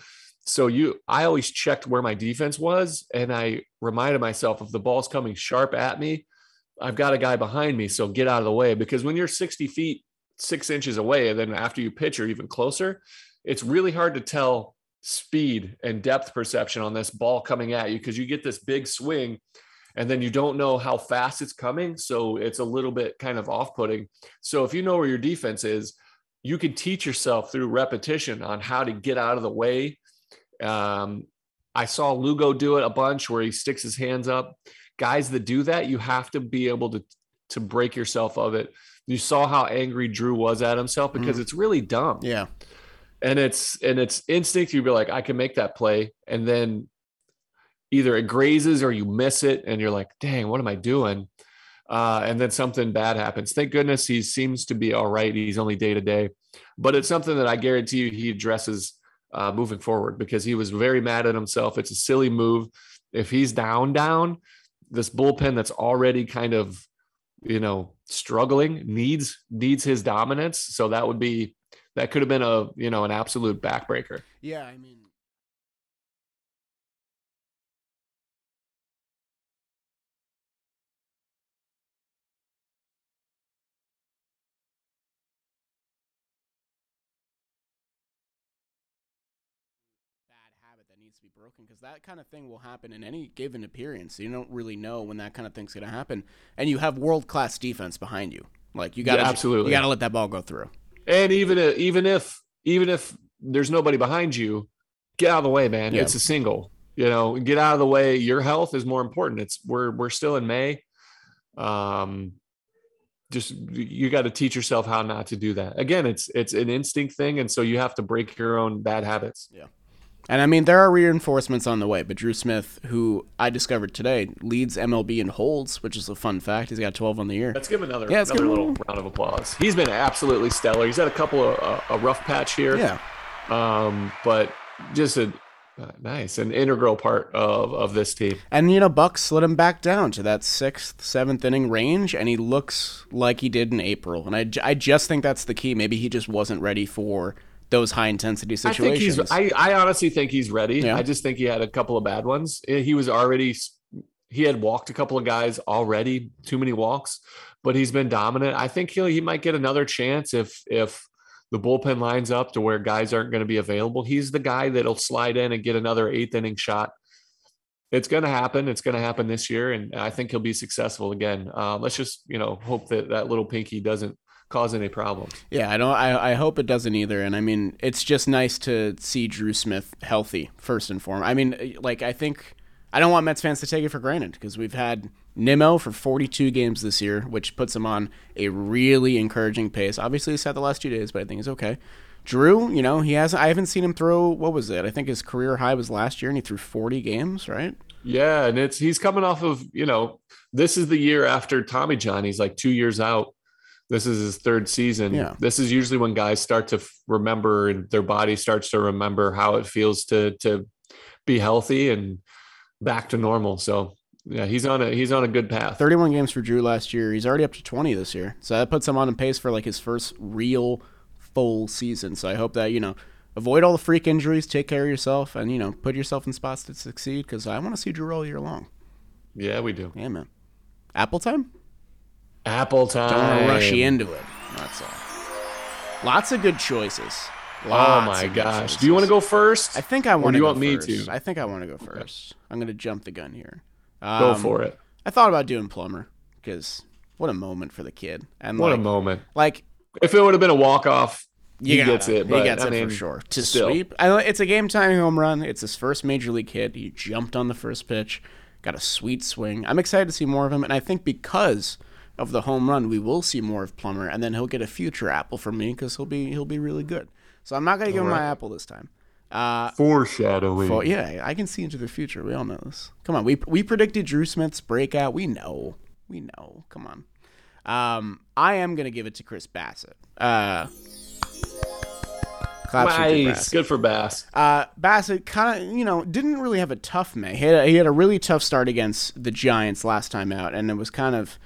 So you, I always checked where my defense was, and I reminded myself if the ball's coming sharp at me, I've got a guy behind me, so get out of the way. Because when you're 60 feet, six inches away, and then after you pitch, you're even closer, it's really hard to tell speed and depth perception on this ball coming at you because you get this big swing and then you don't know how fast it's coming. So it's a little bit kind of off putting. So if you know where your defense is, you can teach yourself through repetition on how to get out of the way. Um, I saw Lugo do it a bunch where he sticks his hands up. Guys that do that, you have to be able to to break yourself of it. You saw how angry Drew was at himself because it's really dumb Yeah. And it's and it's instinct you'd be like i can make that play and then either it grazes or you miss it and you're like dang what am i doing? Uh, and then something bad happens. Thank goodness he seems to be all right. He's only day to day. But it's something that i guarantee you he addresses uh, moving forward because he was very mad at himself. It's a silly move. If he's down down this bullpen that's already kind of you know struggling needs needs his dominance. So that would be that could have been a you know an absolute backbreaker. Yeah, I mean, bad habit that needs to be broken because that kind of thing will happen in any given appearance. You don't really know when that kind of thing's going to happen, and you have world class defense behind you. Like you got to Yeah, absolutely. you got to let that ball go through. And even if, even if even if there's nobody behind you, get out of the way, man. Yeah. It's a single. You know, get out of the way. Your health is more important. It's we're we're still in May. Um, just you got to teach yourself how not to do that. Again, it's it's an instinct thing, and so you have to break your own bad habits. And I mean, there are reinforcements on the way, but Drew Smith, who I discovered today, leads MLB in holds, which is a fun fact. He's got 12 on the year. Let's give him another, Yeah, another give him little round of applause. He's been absolutely stellar. He's had a couple of uh, a rough patch here. Yeah. um, but just a uh, nice, an integral part of of this team. And, you know, Buck slid him back down to that sixth, seventh inning range, and he looks like he did in April. And I, I just think that's the key. Maybe he just wasn't ready for those high intensity situations. I think he's. I, I honestly think he's ready. Yeah. I just think he had a couple of bad ones. Eh, He was already. He had walked a couple of guys already. Too many walks, but he's been dominant. I think he he might get another chance if if the bullpen lines up to where guys aren't going to be available. He's the guy that'll slide in and get another eighth inning shot. It's going to happen. It's going to happen this year, and I think he'll be successful again. Uh, let's just you know hope that that little pinky doesn't cause any problems. Yeah, I don't. I, I hope it doesn't either. And I mean, it's just nice to see Drew Smith healthy first and foremost. I mean, uh, like I think I don't want Mets fans to take it for granted because we've had Nimmo for 42 games this year, which puts him on a really encouraging pace. Obviously, he's had the last two days, but I think he's okay. Drew, you know, he has. I haven't seen him throw. What was it? I think his career high was last year, and he threw 40 games, right? Yeah, and it's he's coming off of you know this is the year after Tommy John. He's like two years out. This is his third season. Yeah. This is usually when guys start to f- remember and their body starts to remember how it feels to to be healthy and back to normal. So yeah, he's on a he's on a good path. 31 games for Drew last year. He's already up to 20 this year. So that puts him on a pace for like his first real full season. So I hope that, you know, avoid all the freak injuries, take care of yourself, and, you know, put yourself in spots to succeed because I want to see Drew all year long. Yeah, we do. Yeah, man. Apple time? Apple time. Don't want to rush you into it. That's all. Lots of good choices. Oh my of good gosh. Do you want to go first? I think I want do to you go want me first. to? I think I want to go first. I'm going to jump the gun here. go Um, for it. I thought about doing Plummer because what a moment for the kid. And What like, a moment. like If it would have been a walk off, he gotta- gets it. But, he gets I it mean, for sure. To still. sweep, I, it's a game time home run. It's his first major league hit. He jumped on the first pitch, got a sweet swing. I'm excited to see more of him, and I think because of the home run, we will see more of Plummer, and then he'll get a future apple from me because he'll be he'll be really good. So I'm not gonna give him my apple this time. Uh, Foreshadowing. well, yeah, I can see into the future. We all know this. Come on, we we predicted Drew Smith's breakout. We know, we know. Come on. Um, I am gonna give it to Chris Bassitt. Uh, claps for Chris nice. Bassitt. Good for Bass. Uh, Bassitt kind of, you know, didn't really have a tough May. He had a, he had a really tough start against the Giants last time out, and it was kind of,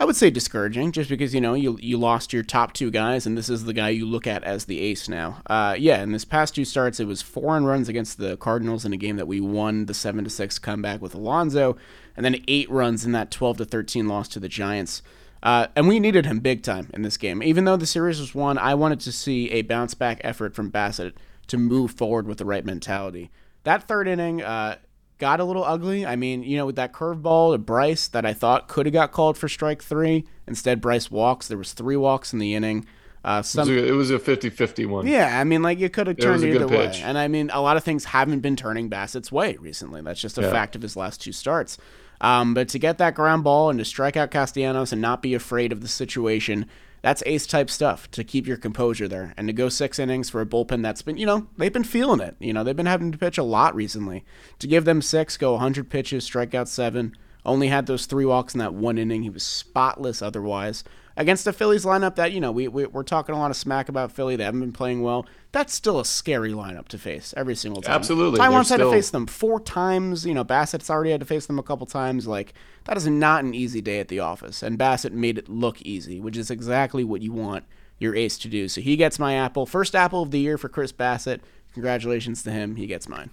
I would say, discouraging, just because you know you you lost your top two guys, and this is the guy you look at as the ace now. Uh, yeah, in this past two starts, it was four on runs against the Cardinals in a game that we won the seven to six comeback with Alonso, and then eight runs in that twelve to thirteen loss to the Giants. Uh, and we needed him big time in this game. Even though the series was won, I wanted to see a bounce back effort from Bassitt to move forward with the right mentality. That third inning uh, got a little ugly. I mean, you know, with that curveball to Bryce that I thought could have got called for strike three. Instead, Bryce walks. There was three walks in the inning. Uh, It was some, a- it was a 50-50 one. yeah, I mean, like it could have turned either way. pitch. And I mean, a lot of things haven't been turning Bassitt's way recently. That's just a Yeah. fact of his last two starts. Um, but to get that ground ball and to strike out Castellanos and not be afraid of the situation, that's ace type stuff to keep your composure there. And to go six innings for a bullpen that's been, you know, they've been feeling it. You know, they've been having to pitch a lot recently. To give them six, go 100 pitches, strike out seven, only had those three walks in that one inning. He was spotless otherwise. Against a Phillies lineup that, you know, we, we, we're talking a lot of smack about Philly. They haven't been playing well. That's still a scary lineup to face every single time. Absolutely. Taijuan's They're had to face them four times. You know, Bassitt's already had to face them a couple times. Like, that is not an easy day at the office. And Bassitt made it look easy, which is exactly what you want your ace to do. So he gets my apple. First apple of the year for Chris Bassitt. Congratulations to him. He gets mine.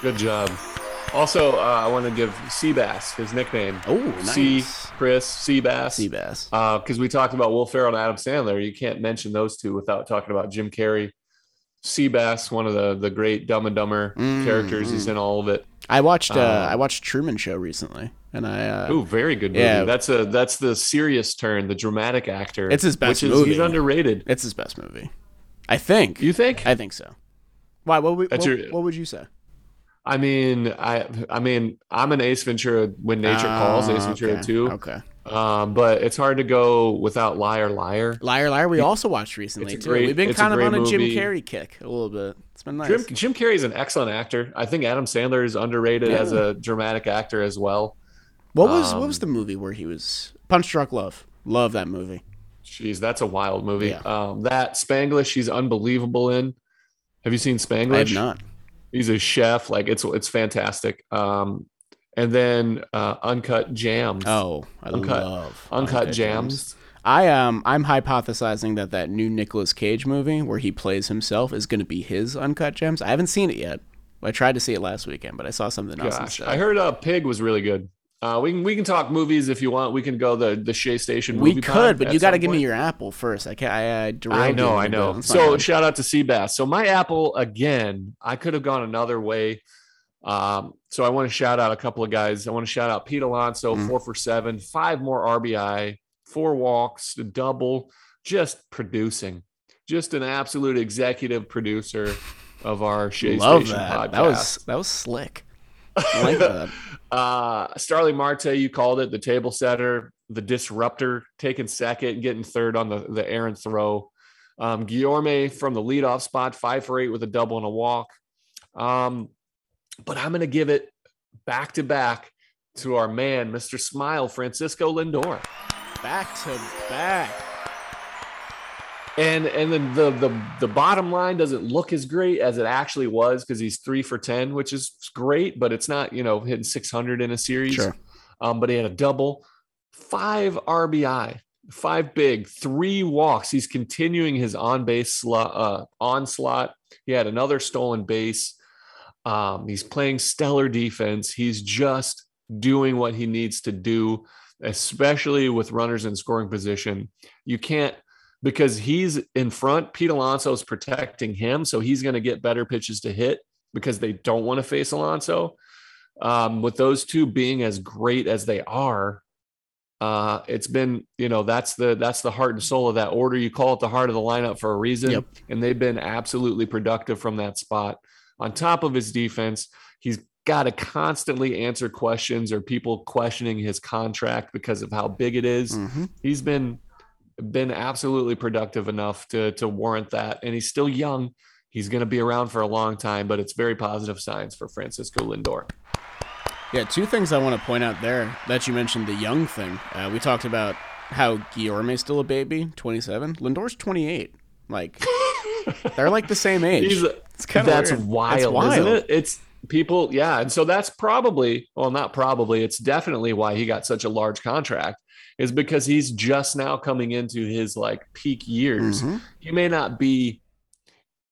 Good job. Also, uh, I want to give Seabass his nickname. Oh, C nice. Chris Seabass. Seabass. Because we talked about Will Ferrell and Adam Sandler. You can't mention those two without talking about Jim Carrey. Seabass, one of the the great Dumb and Dumber Mm, characters. He's in all of it. I watched uh, Uh, I watched Truman Show recently, and I uh, Ooh, very good movie. Yeah. That's a that's the serious turn, the dramatic actor. It's his best which is, movie. He's underrated. it's his best movie. I think. You think? I think so. Why? What, would- That's what, your- what would you say? I mean, I I mean, I'm an Ace Ventura when nature calls, Ace Oh, Ventura okay. too. Okay. Um, but it's hard to go without Liar Liar. Liar, liar. We also watched recently too. great- We've been kind of on a Jim. Carrey kick a little bit. It's been nice. Jim Jim Carrey is an excellent actor. I think Adam Sandler is underrated Yeah. as a dramatic actor as well. what was what was um, the movie where he was Punch Drunk Love? Love that movie. Jeez, that's a wild movie. Yeah. Um, that Spanglish, he's unbelievable in. Have you seen Spanglish? I have not. He's a chef. Like it's it's fantastic. Um, and then uh, Uncut Gems. Oh, I Uncut- love Uncut Gems. I um I'm hypothesizing that that new Nicolas Cage movie where he plays himself is going to be his Uncut Gems. I haven't seen it yet. I tried to see it last weekend, but I saw something else Gosh, instead. I heard uh, Pig was really good. Uh, we can we can talk movies if you want. We can go the the Shea Station. we could, but you got to give me your apple first. I can't. I, I, I know, I know. bit. It's my So shout out to Seabass. So my apple again, I could have gone another way. Um, so I want to shout out a couple of guys. I want to shout out Pete Alonso, Mm. four for seven, five more RBI, four walks, a double, just producing, just an absolute executive producer of our Shea love Station that. podcast. That was that was slick. I like that. uh Starling Marte, you called it the table setter, the disruptor, taking second, getting third on the the errant throw. Um, Guillorme from the leadoff spot, five for eight with a double and a walk. Um, but I'm gonna give it back to back to our man, Mr. Smile, Francisco Lindor. Back to back. And and then the the the bottom line doesn't look as great as it actually was because he's three for ten, which is great, but it's not you know hitting six hundred in a series. Sure. Um, but he had a double, five RBI, five big, three walks. He's continuing his on base slot, uh, onslaught. He had another stolen base. Um, he's playing stellar defense. He's just doing what he needs to do, especially with runners in scoring position. You can't because he's in front. Pete Alonso is protecting him, so he's going to get better pitches to hit because they don't want to face Alonso. Um, with those two being as great as they are, Uh, it's been, you know, that's the that's the heart and soul of that order. You call it the heart of the lineup for a reason, Yep. and they've been absolutely productive from that spot. On top of his defense, he's got to constantly answer questions or people questioning his contract because of how big it is. Mhm. He's been been absolutely productive enough to to warrant that, and he's still young. He's going to be around for a long time, but it's very positive signs for Francisco Lindor. Yeah, two things I want to point out there that you mentioned the young thing. Uh, we talked about how Guillorme's still a baby, 27. Lindor's 28. Like, they're like the same age. He's It's kinda that's weird. wild, It's wild. isn't it? It's people, yeah, and so that's probably well, not probably. It's definitely why he got such a large contract is because he's just now coming into his like peak years. Mhm. He may not be.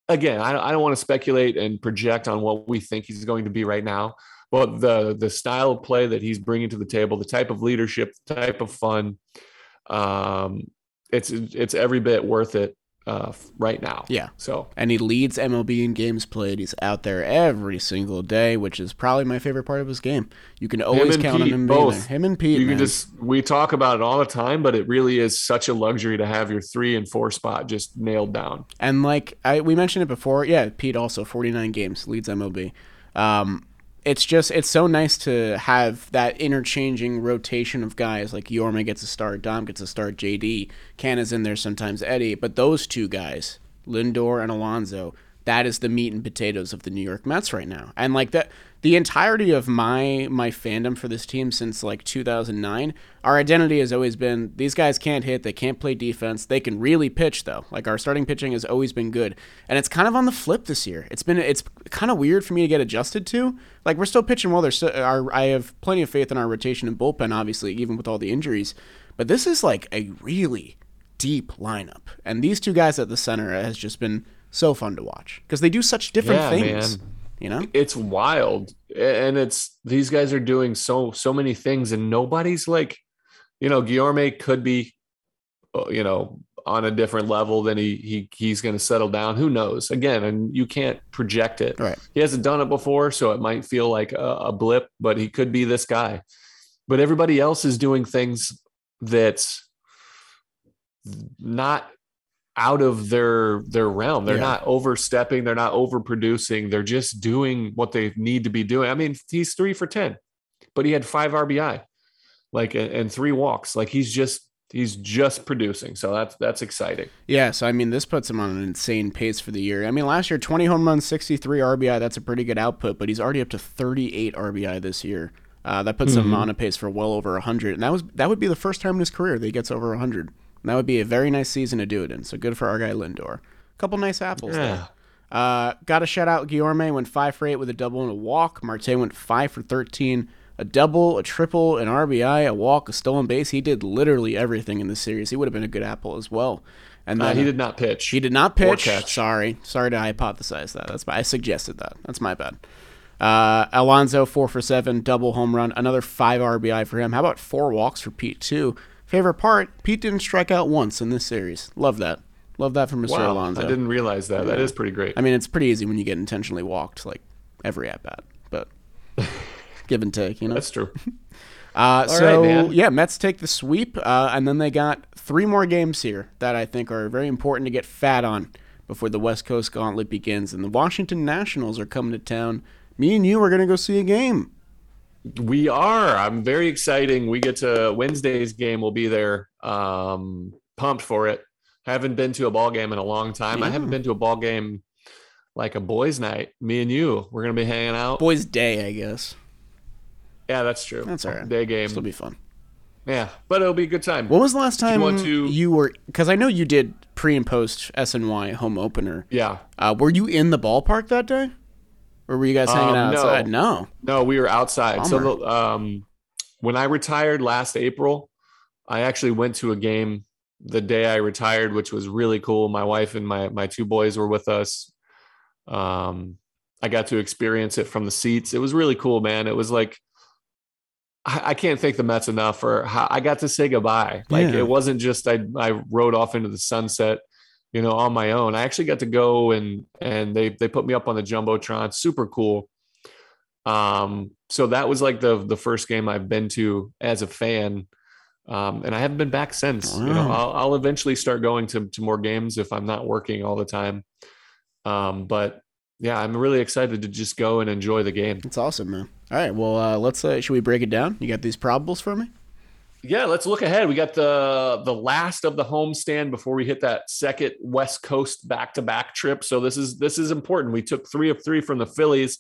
Again, I, I don't want to speculate and project on what we think he's going to be right now, but the the style of play that he's bringing to the table, the type of leadership, the type of fun, um, it's it's every bit worth it uh, right now. Yeah. So And he leads MLB in games played. He's out there every single day, which is probably my favorite part of his game. You can always count Pete, on him both. Him and Pete, you man. can just we talk about it all the time, but it really is such a luxury to have your three and four spot just nailed down. And like I, we mentioned it before, yeah. Pete also 49 games leads MLB. Um, it's just it's so nice to have that interchanging rotation of guys. Like Guillorme gets a start, Dom gets a start, JD, Canha's in there sometimes, Eddie. But those two guys, Lindor and Alonso, that is the meat and potatoes of the New York Mets right now. And like that, the entirety of my my fandom for this team since like 2009, our identity has always been these guys can't hit, they can't play defense, they can really pitch though. Like our starting pitching has always been good, and it's kind of on the flip this year. It's been it's kind of weird for me to get adjusted to. Like we're still pitching well. There's our I have plenty of faith in our rotation and bullpen, obviously, even with all the injuries. But this is like a really deep lineup, and these two guys at the center has just been so fun to watch because they do such different Yeah, things. man. You know, It's wild, and it's these guys are doing so so many things, and nobody's like, you know, Guillorme could be, uh, you know, on a different level than he he he's going to settle down. Who knows? Again, and you can't project it. right? He hasn't done it before, so it might feel like a, a blip, but he could be this guy. But everybody else is doing things that's not out of their their realm. They're Yeah. not overstepping, they're not overproducing. They're just doing what they need to be doing. I mean, he's 3 for 10, but he had 5 RBI. Like and, and 3 walks. Like he's just he's just producing. So that's that's exciting. Yeah, so I mean, this puts him on an insane pace for the year. I mean, last year, 20 home runs, 63 RBI. That's a pretty good output, but he's already up to 38 RBI this year. Uh, that puts him Mhm. on a pace for well over 100, and that was that would be the first time in his career that he gets over 100. And that would be a very nice season to do it in. So good for our guy Lindor. A couple nice apples there. Uh, got to shout out Guillorme went five for eight with a double and a walk. Marte went five for 13, a double, a triple, an RBI, a walk, a stolen base. He did literally everything in this series. He would have been a good apple as well. And Uh, then he did not pitch. he did not pitch. Sorry, sorry to hypothesize that. That's my, I suggested that. That's my bad. Uh, Alonso four for seven, double home run, another five RBI for him. How about four walks for Pete too? Favorite part: Pete didn't strike out once in this series. Love that. Love that from Mr. Wow. I didn't realize that. That is pretty great. I mean, it's pretty easy when you get intentionally walked, like every at bat, but give and take, you know. That's true. Uh, right, so man. yeah, Mets take the sweep, uh, and then they got three more games here that I think are very important to get fat on before the West Coast Gauntlet begins. And the Washington Nationals are coming to town. Me and you are gonna go see a game. We are. I'm very exciting. We get to Wednesday's game. We'll be there. Um, pumped for it. Haven't been to a ball game in a long time. I haven't been to a ball game like a boys' night. Me and you, we're gonna be hanging out. Boys' Day, I guess. Yeah, that's true. That's all right. Day game. It'll be fun. Yeah, but it'll be a good time. When was the last time want to- you were? Because I know you did pre and post SNY home opener. yeah. Uh, were you in the ballpark that day, or were you guys hanging Um, out no. outside? No. No, we were outside. So the, um, when I retired last April, I actually went to a game the day I retired, which was really cool. My wife and my my two boys were with us. Um, I got to experience it from the seats. It was really cool, man. It was like I, I can't thank the Mets enough for how I got to say goodbye. Like Yeah. it wasn't just I I rode off into the sunset, you know, on my own. I actually got to go and and they they put me up on the jumbotron. Super cool. Um, so that was like the the first game I've been to as a fan. Um, and I haven't been back since. You know, I'll, I'll eventually start going to, to more games if I'm not working all the time. Um, but yeah, I'm really excited to just go and enjoy the game. It's awesome, man. All right, well, uh, let's. Uh, should we break it down? You got these probables for me? Yeah, let's look ahead. We got the the last of the homestand before we hit that second West Coast back to back trip. So this is this is important. We took three of three from the Phillies.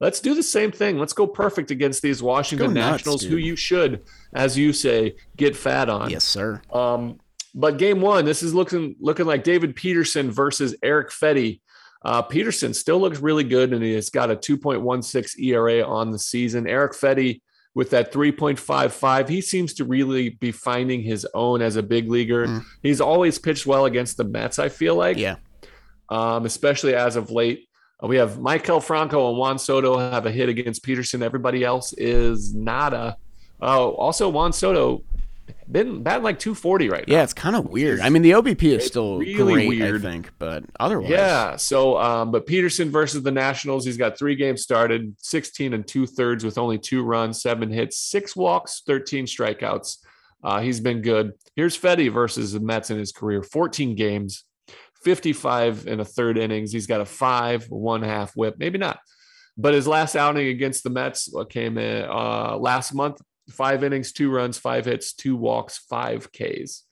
Let's do the same thing. Let's go perfect against these Washington nuts, Nationals, who you should, as you say, get fat on. Yes, sir. Um, but game one, this is looking looking like David Peterson versus Erick Fedde. Uh, Peterson still looks really good, and he has got a 2.16 ERA on the season. Erick Fedde with that 3.55, he seems to really be finding his own as a big leaguer. Mm. He's always pitched well against the Mets. I feel like, Yeah, um, especially as of late. Uh, We have Maikel Franco and Juan Soto have a hit against Peterson. Everybody else is nada. Oh, also Juan Soto been batting like 240 right now. yeah. It's kind of weird. I mean, the OBP is It's still really great, weird. I think, but otherwise, Yeah. So, um, but Peterson versus the Nationals, he's got three games started, 16 and two thirds with only two runs, seven hits, six walks, 13 strikeouts. Uh, he's been good. Here's Fedde versus the Mets in his career 14 games, 55 and a third innings. He's got a five, one half whip, maybe not. But his last outing against the Mets came in uh, last month, five innings, two runs, five hits, two walks, five Ks.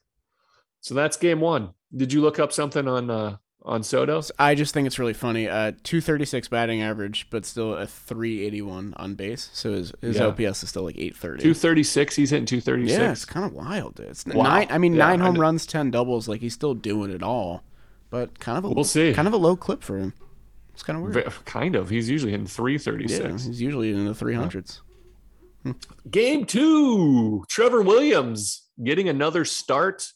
So that's game one. Did you look up something on uh, on Soto? I just think it's really funny. Uh, 236 batting average, but still a 381 on base. So his, his Yeah. OPS is still like 830. 236. He's hitting 236. yeah, it's kind of wild. Dude. It's Wow. nine. I mean, Yeah, nine home runs, 10 doubles. Like he's still doing it all, but kind of a We'll see. kind of a low clip for him. It's kind of weird. Kind of. He's usually hitting Yeah, 336. he's usually in the 300s. Game two, Trevor Williams getting another start.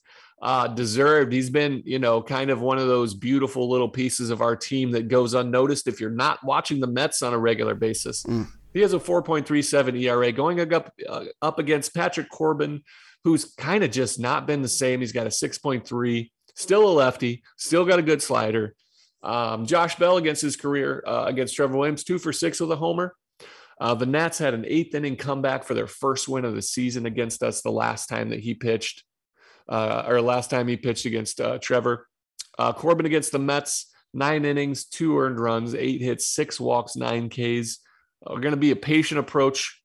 Uh, deserved. He's been, you know, kind of one of those beautiful little pieces of our team that goes unnoticed if you're not watching the Mets on a regular basis. Mm. He has a 4.37 ERA going up uh, up against Patrick Corbin, who's kind of just not been the same. He's got a 6.3, still a lefty, still got a good slider. Um, Josh Bell against his career uh, against Trevor Williams, two for six with a homer. Uh, the Nats had an eighth inning comeback for their first win of the season against us the last time that he pitched, uh, or last time he pitched against uh, Trevor. Uh, Corbin against the Mets, nine innings, two earned runs, eight hits, six walks, nine Ks. We're going to be a patient approach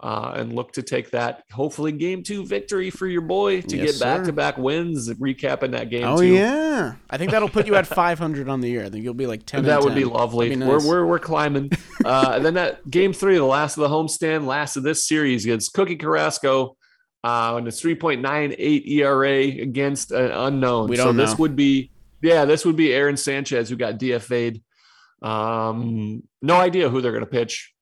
uh, and look to take that hopefully game two victory for your boy to Yes, get back to back wins, recapping that game Oh two. yeah, I think that'll put you at 500 on the year. I think you'll be like 10. That would be lovely. Be nice. We're we're we're climbing. Uh, and then that game three, the last of the homestand, last of this series against Cookie Carrasco, uh, and it's 3.98 ERA against an unknown. We so don't this know. would be yeah, this would be Aaron Sanchez who got DFA'd. Um, no idea who they're going to pitch.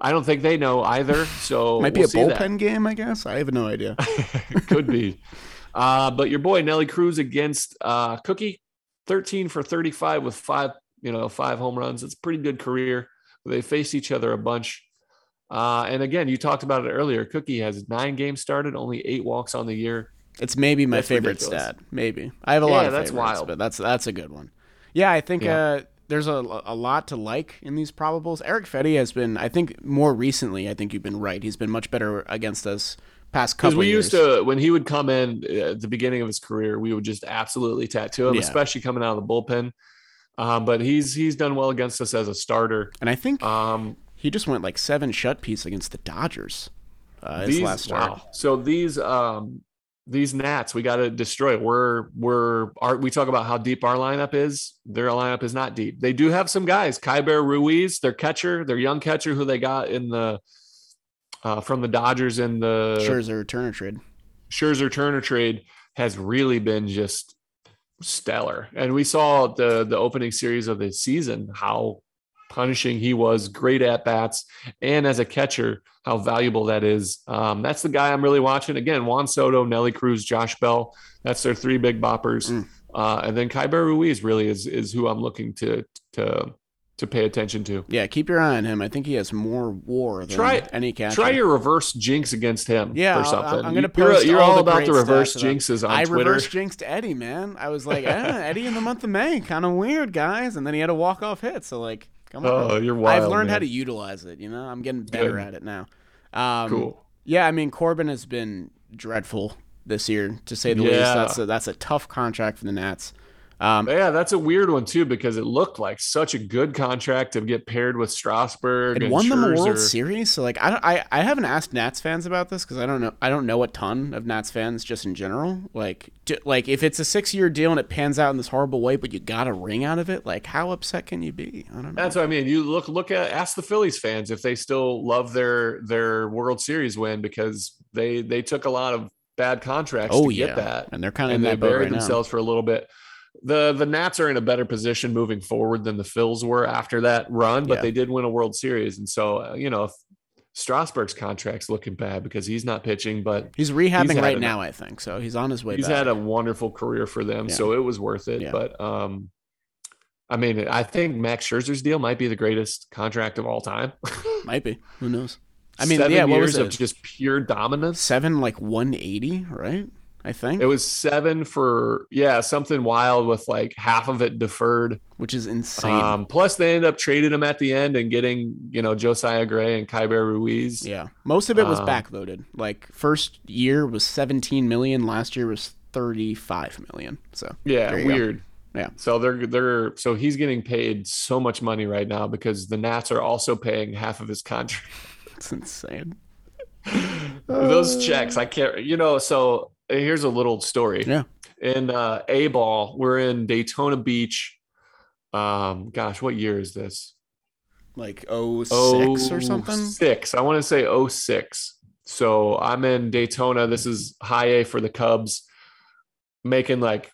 I don't think they know either. So Might be we'll a bullpen game, I guess. I have no idea. Could be. Uh, but your boy Nelly Cruz against uh, Cookie, 13 for 35 with five, you know, five home runs. It's a pretty good career. They face each other a bunch. Uh, and again, you talked about it earlier. Cookie has nine games started, only eight walks on the year. It's maybe my That's favorite ridiculous. stat. Maybe I have a Yeah, lot of that's favorites, wild. but that's that's a good one. Yeah, I think Yeah. There's a a lot to like in these probables. Erick Fedde has been, I think, more recently. I think you've been right. He's been much better against us past couple. Because we years. used to, when he would come in uh, at the beginning of his career, we would just absolutely tattoo him, Yeah. especially coming out of the bullpen. Um, but he's he's done well against us as a starter. and I think Um, he just went like seven shut piece against the Dodgers. Uh, his these last start. wow. So these um these Nats we got to destroy. We're we're our, we talk about how deep our lineup is. Their lineup is not deep. They do have some guys. Keibert Ruiz, their catcher, their young catcher who they got in the uh, from the Dodgers in the Scherzer Turner trade. Scherzer Turner trade has really been just stellar. And we saw the the opening series of the season how punishing he was, great at bats, and as a catcher, how valuable that is. Um, that's the guy I'm really watching. Again, Juan Soto, Nelly Cruz, Josh Bell. That's their three big boppers. Mm. Uh, and then Keibert Ruiz really is is who I'm looking to to to pay attention to. Yeah, keep your eye on him. I think he has more WAR than Try- any catcher. Try your reverse jinx against him Yeah, or something. I'm gonna you're, you're all all the about the reverse I- jinxes on I Twitter. reverse jinxed Eddie, man. I was like, eh, Eddie in the month of May, kind of weird, guys. And then he had a walk off hit. So like, come on. Oh, you're wild. I've learned how to utilize it. You know, I'm getting better Good. at it now. Um, Cool. Yeah, I mean Corbin has been dreadful this year, to say the least. Yeah. That's a, that's a tough contract for the Nats. Um, Yeah, that's a weird one too because it looked like such a good contract to get paired with Strasburg it and won them a World Series, so like I don't, I, I haven't asked Nats fans about this because I don't know I don't know a ton of Nats fans just in general. Like do, like if it's a six year deal and it pans out in this horrible way, but you got a ring out of it, like how upset can you be? I don't know. That's what I mean. You look look at ask the Phillies fans if they still love their their World Series win because they they took a lot of bad contracts oh to yeah, get that and they're kind of and they buried right now. themselves for a little bit. The the Nats are in a better position moving forward than the Phils were after that run, but Yeah. they did win a World Series, and so uh, you know if Strasburg's contract's looking bad because he's not pitching, but He's rehabbing had right an- now, I think. So he's on his way he's back. had a wonderful career for them, Yeah. so it was worth it. Yeah. But um, I mean, I think Max Scherzer's deal might be the greatest contract of all time. Might be. Who knows? I mean, Seven yeah. What years was of just pure dominance. Seven like one eighty, right? I think, It was seven for yeah, something wild with like half of it deferred. which is insane. Um, plus, they ended up trading him at the end and getting you know Josiah Gray and Keibert Ruiz. yeah, most of it was um, backloaded. Like first year was seventeen million. Last year was thirty five million. So Yeah, you go. weird. Yeah. So they're they're so he's getting paid so much money right now because the Nats are also paying half of his contract. it's insane. Those checks, I can't. You know, so here's a little story. Yeah. In uh, A ball, we're in Daytona Beach. Um, gosh, what year is this? Like oh six or something. Six. I want to say 06. So I'm in Daytona. This is high A for the Cubs, making like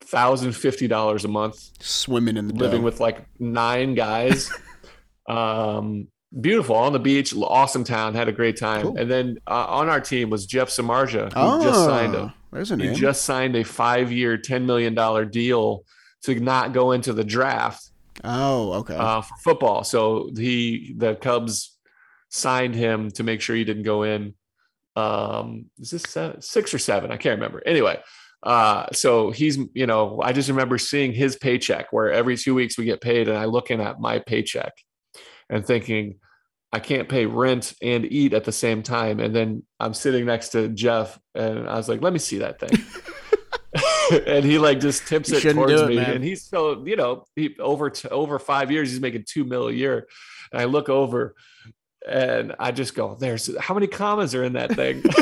thousand fifty dollars a month, Swimming in the living dough. with like nine guys. um, beautiful on the beach, awesome town. Had a great time. Cool. And then uh, on our team was Jeff Samardzija, who oh, just signed a There's a he just signed a five-year, ten million dollar deal to not go into the draft oh, okay. uh, for football. So he, the Cubs, signed him to make sure he didn't go in. Um, is this seven, six or seven? I can't remember. Anyway, uh, so he's, you know, I just remember seeing his paycheck where every two weeks we get paid, and I looking at my paycheck and thinking. I can't pay rent and eat at the same time. And then I'm sitting next to Jeff and I was like, let me see that thing. and he like just tips You it towards it, me. man. And he's so, you know, he over over five years, he's making two mil a year. And I look over and I just go, there's how many commas are in that thing?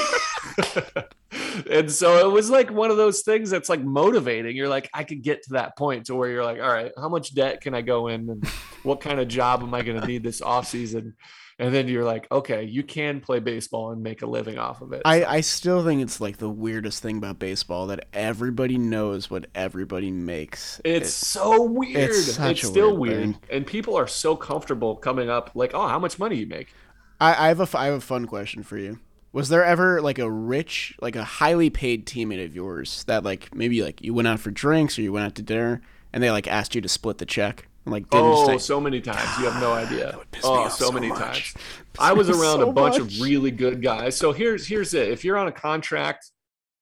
and so it was like one of those things that's like motivating. You're like, I could get to that point to where you're like, all right, how much debt can I go in? And what kind of job am I going to need this off season? And then you're like, okay, you can play baseball and make a living off of it. I, I still think it's like the weirdest thing about baseball that everybody knows what everybody makes. It's It- so weird. it's It's, still weird weird, and people are so comfortable coming up like, "Oh, how much money you make?" I, I have a I have a fun question for you. Was there ever like a rich, like a highly paid teammate of yours that like maybe like you went out for drinks or you went out to dinner and they like asked you to split the check like Oh, say, so many times. You have no idea. that would piss Oh, so, so many much. times. I was around so a bunch much. of really good guys. So here's here's it. If you're on a contract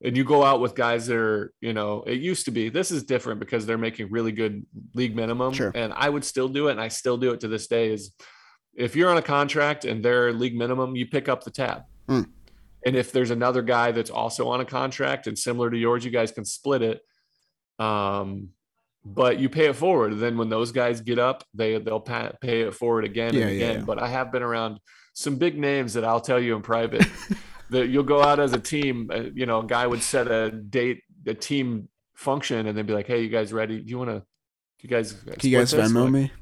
and you go out with guys that are, you know, it used to be. This is different because they're making really good league minimum. Sure. And I would still do it, and I still do it to this day. Is if you're on a contract and they're league minimum, you pick up the tab. Hmm. And if there's another guy that's also on a contract and similar to yours, you guys can split it. Um, but you pay it forward. And then when those guys get up, they they'll pay it forward again Yeah, and again. yeah. But I have been around some big names that I'll tell you in private that you'll go out as a team. Uh, you know, a guy would set a date, a team function, and then be like, "Hey, you guys ready? Do you want to? You guys, Can you guys? Venmo Like, me?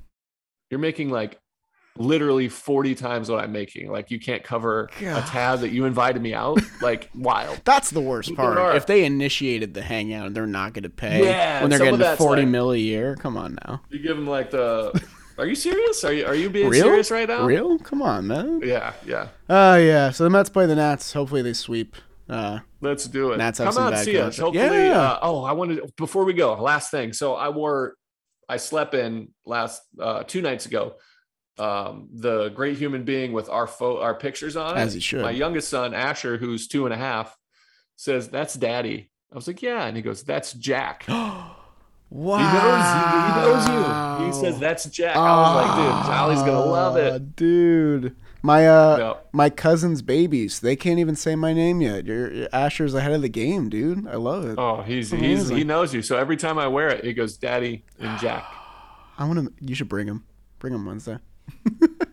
You're making like literally 40 times what I'm making. Like you can't cover a God. tab that you invited me out. Like wild. That's the worst part. If they initiated the hangout and they're not going to pay Yeah, when they're getting forty like- mil a year, come on now. You give them like the. Are you serious? Are you are you being Real? serious right now? Real? Come on, man. Yeah, yeah. Oh yeah. So the Mets play the Nats. Hopefully they sweep. Uh, Let's do it. Nats have Come some out bad see us. Hopefully. Yeah. Uh, oh, I wanted before we go. Last thing. So I wore. I slept in last uh, two nights ago. Um, the great human being with our fo- our pictures on it. As he should. My youngest son Asher, who's two and a half, says that's Daddy. I was like, yeah, and he goes, that's Jack. Wow. He knows. He, he knows you. He says that's Jack. I was like, dude, Jolly's gonna love Ah, it. dude. My uh, No. my cousin's babies. They can't even say my name yet. You're Asher's ahead of the game, dude. I love it. Oh, he's he's he knows you. So every time I wear it, it goes Daddy and Jack. I want to. You should bring him. Bring him Wednesday.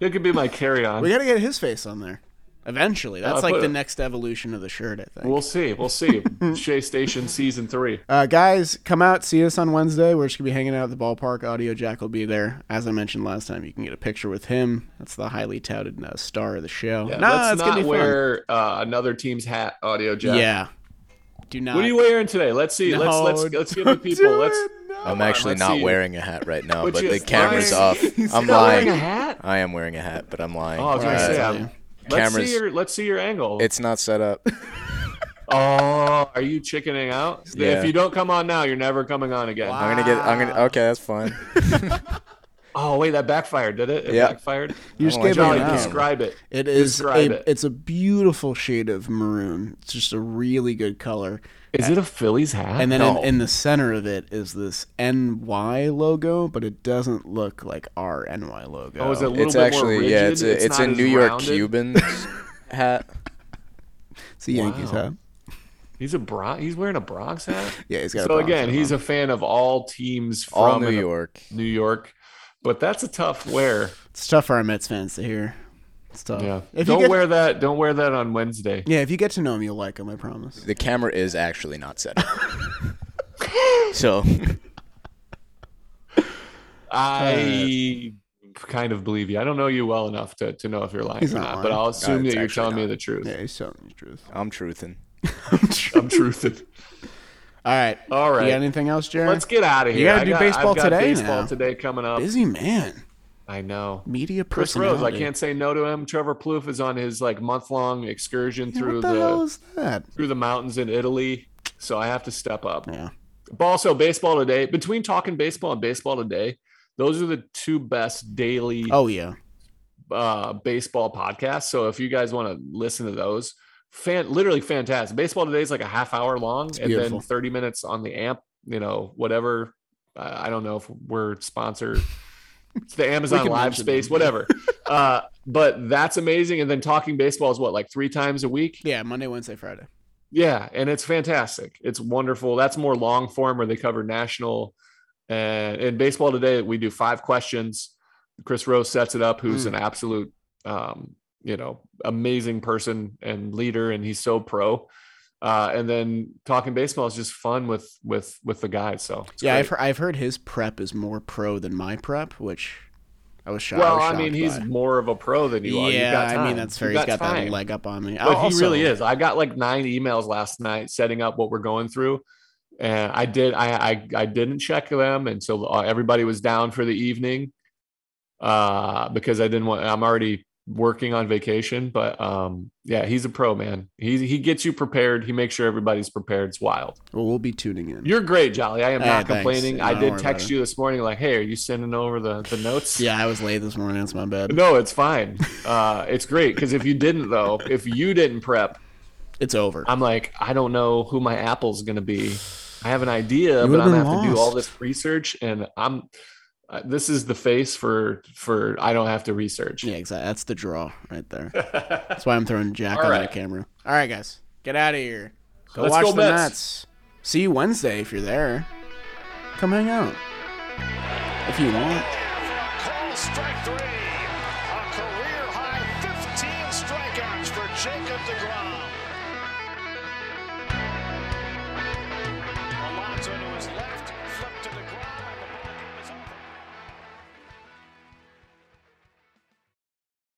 it could be my carry-on. We got to get his face on there. Eventually, that's I'll like the it- next evolution of the shirt. I think. We'll see. We'll see. Shea Station season three. Uh, guys, come out, see us on Wednesday. We're just gonna be hanging out at the ballpark. Audio Jack will be there. As I mentioned last time, you can get a picture with him. That's the highly touted uh, star of the show. Yeah, no, let's not wear uh, another team's hat, Audio. Jack. Yeah. Do not. What are you wearing today? Let's see. let's let's let's give the people. Let's. it, no. Oh, I'm on, actually not see. wearing a hat right now, but the camera's lying? off. He's I'm Not wearing lying. a hat. I am wearing a hat, but I'm lying. Oh, I was gonna Alright. say. I'm, let's see your let's see your angle. It's not set up. oh, are you chickening out? Yeah. If you don't come on now, you're never coming on again. Wow. I'm gonna get. I'm gonna. Okay, that's fine. Oh wait, that backfired, did it? It Yeah. backfired. You just I gave like me Jolly, an that. out. describe it. It is Describe a, it. it's a beautiful shade of maroon. It's just a really good color. Is it a Phillies hat? And then No. in, in the center of it is this NY logo, but it doesn't look like our NY logo. Oh, is it a little It's bit more actually yeah. It's a It's it's a New York rounded? Cuban hat. It's a Yankees Wow. hat. He's a Bron- He's wearing a Bronx hat. Yeah, he's got. So again, he's a fan of all teams from All New York. New York, but that's a tough wear. It's tough for our Mets fans to hear. It's tough. Yeah, If don't get, wear that. Don't wear that on Wednesday. Yeah, if you get to know him, you'll like him. I promise. The camera is actually not set up. so I kind of believe you. I don't know you well enough to, to know if you're lying He's or not not, but. I'll assume it's that you're actually telling me the truth. Yeah, he's telling the truth. I'm truthing. I'm truthing. All right. All right. You got anything else, Jared? Let's get out of here. You gotta I do got- baseball I've got today Baseball now. today coming up. Busy man. I know. Media Chris. Rose, I can't say no to him. Trevor Plouffe is on his like month long excursion Yeah, through the, hell the is that? through the mountains in Italy. So I have to step up. Yeah. But also baseball today. Between talking baseball and baseball today, those are the two best daily Oh yeah. uh, baseball podcasts. So if you guys want to listen to those, fan literally fantastic. Baseball today is like a half hour long, and beautiful. then thirty minutes on the amp. You know, whatever. I I don't know if we're sponsored. It's the Amazon Live space, them. whatever. uh, but that's amazing. And then talking baseball is what like three times a week. Yeah. Monday, Wednesday, Friday. Yeah, and it's fantastic. It's wonderful. That's more long form where they cover national and in baseball today we do five questions. Chris Rose sets it up, who's Mm. an absolute um, you know, amazing person and leader and he's so pro. Uh, and then talking baseball is just fun with with with the guys. So Yeah, great. I've heard, I've heard his prep is more pro than my prep, which I was shocked. well, was I mean, shocked he's more of a pro than you are. Yeah, I mean that's fair. You've He's got that leg up on me. but Also- he really is. I got like nine emails last night setting up what we're going through, and I did. I I, I didn't check them, and so uh, everybody was down for the evening, uh, because I didn't want. I'm already working on vacation, but um, yeah, he's a pro man. He he gets you prepared. He makes sure everybody's prepared. It's wild. Well, we'll be tuning in. You're great, Jolly. I am not thanks. complaining. Yeah, I did text you this morning, like, "Hey, are you sending over the the notes?" yeah, I was late this morning. It's my bad. No, it's fine. Uh, it's great because if you didn't though, if you didn't prep, It's over. I'm like, I don't know who my Apple's gonna be. I have an idea, but I'm gonna have to do all this research, and I'm. Uh, this is the face for for I don't have to research. yeah, exactly. That's the draw right there. That's why I'm throwing Jack on right. that camera. All right, guys, get out of here. Go Let's watch go the Mets. Mets. See you Wednesday if you're there. Come hang out if you want. Call strike three.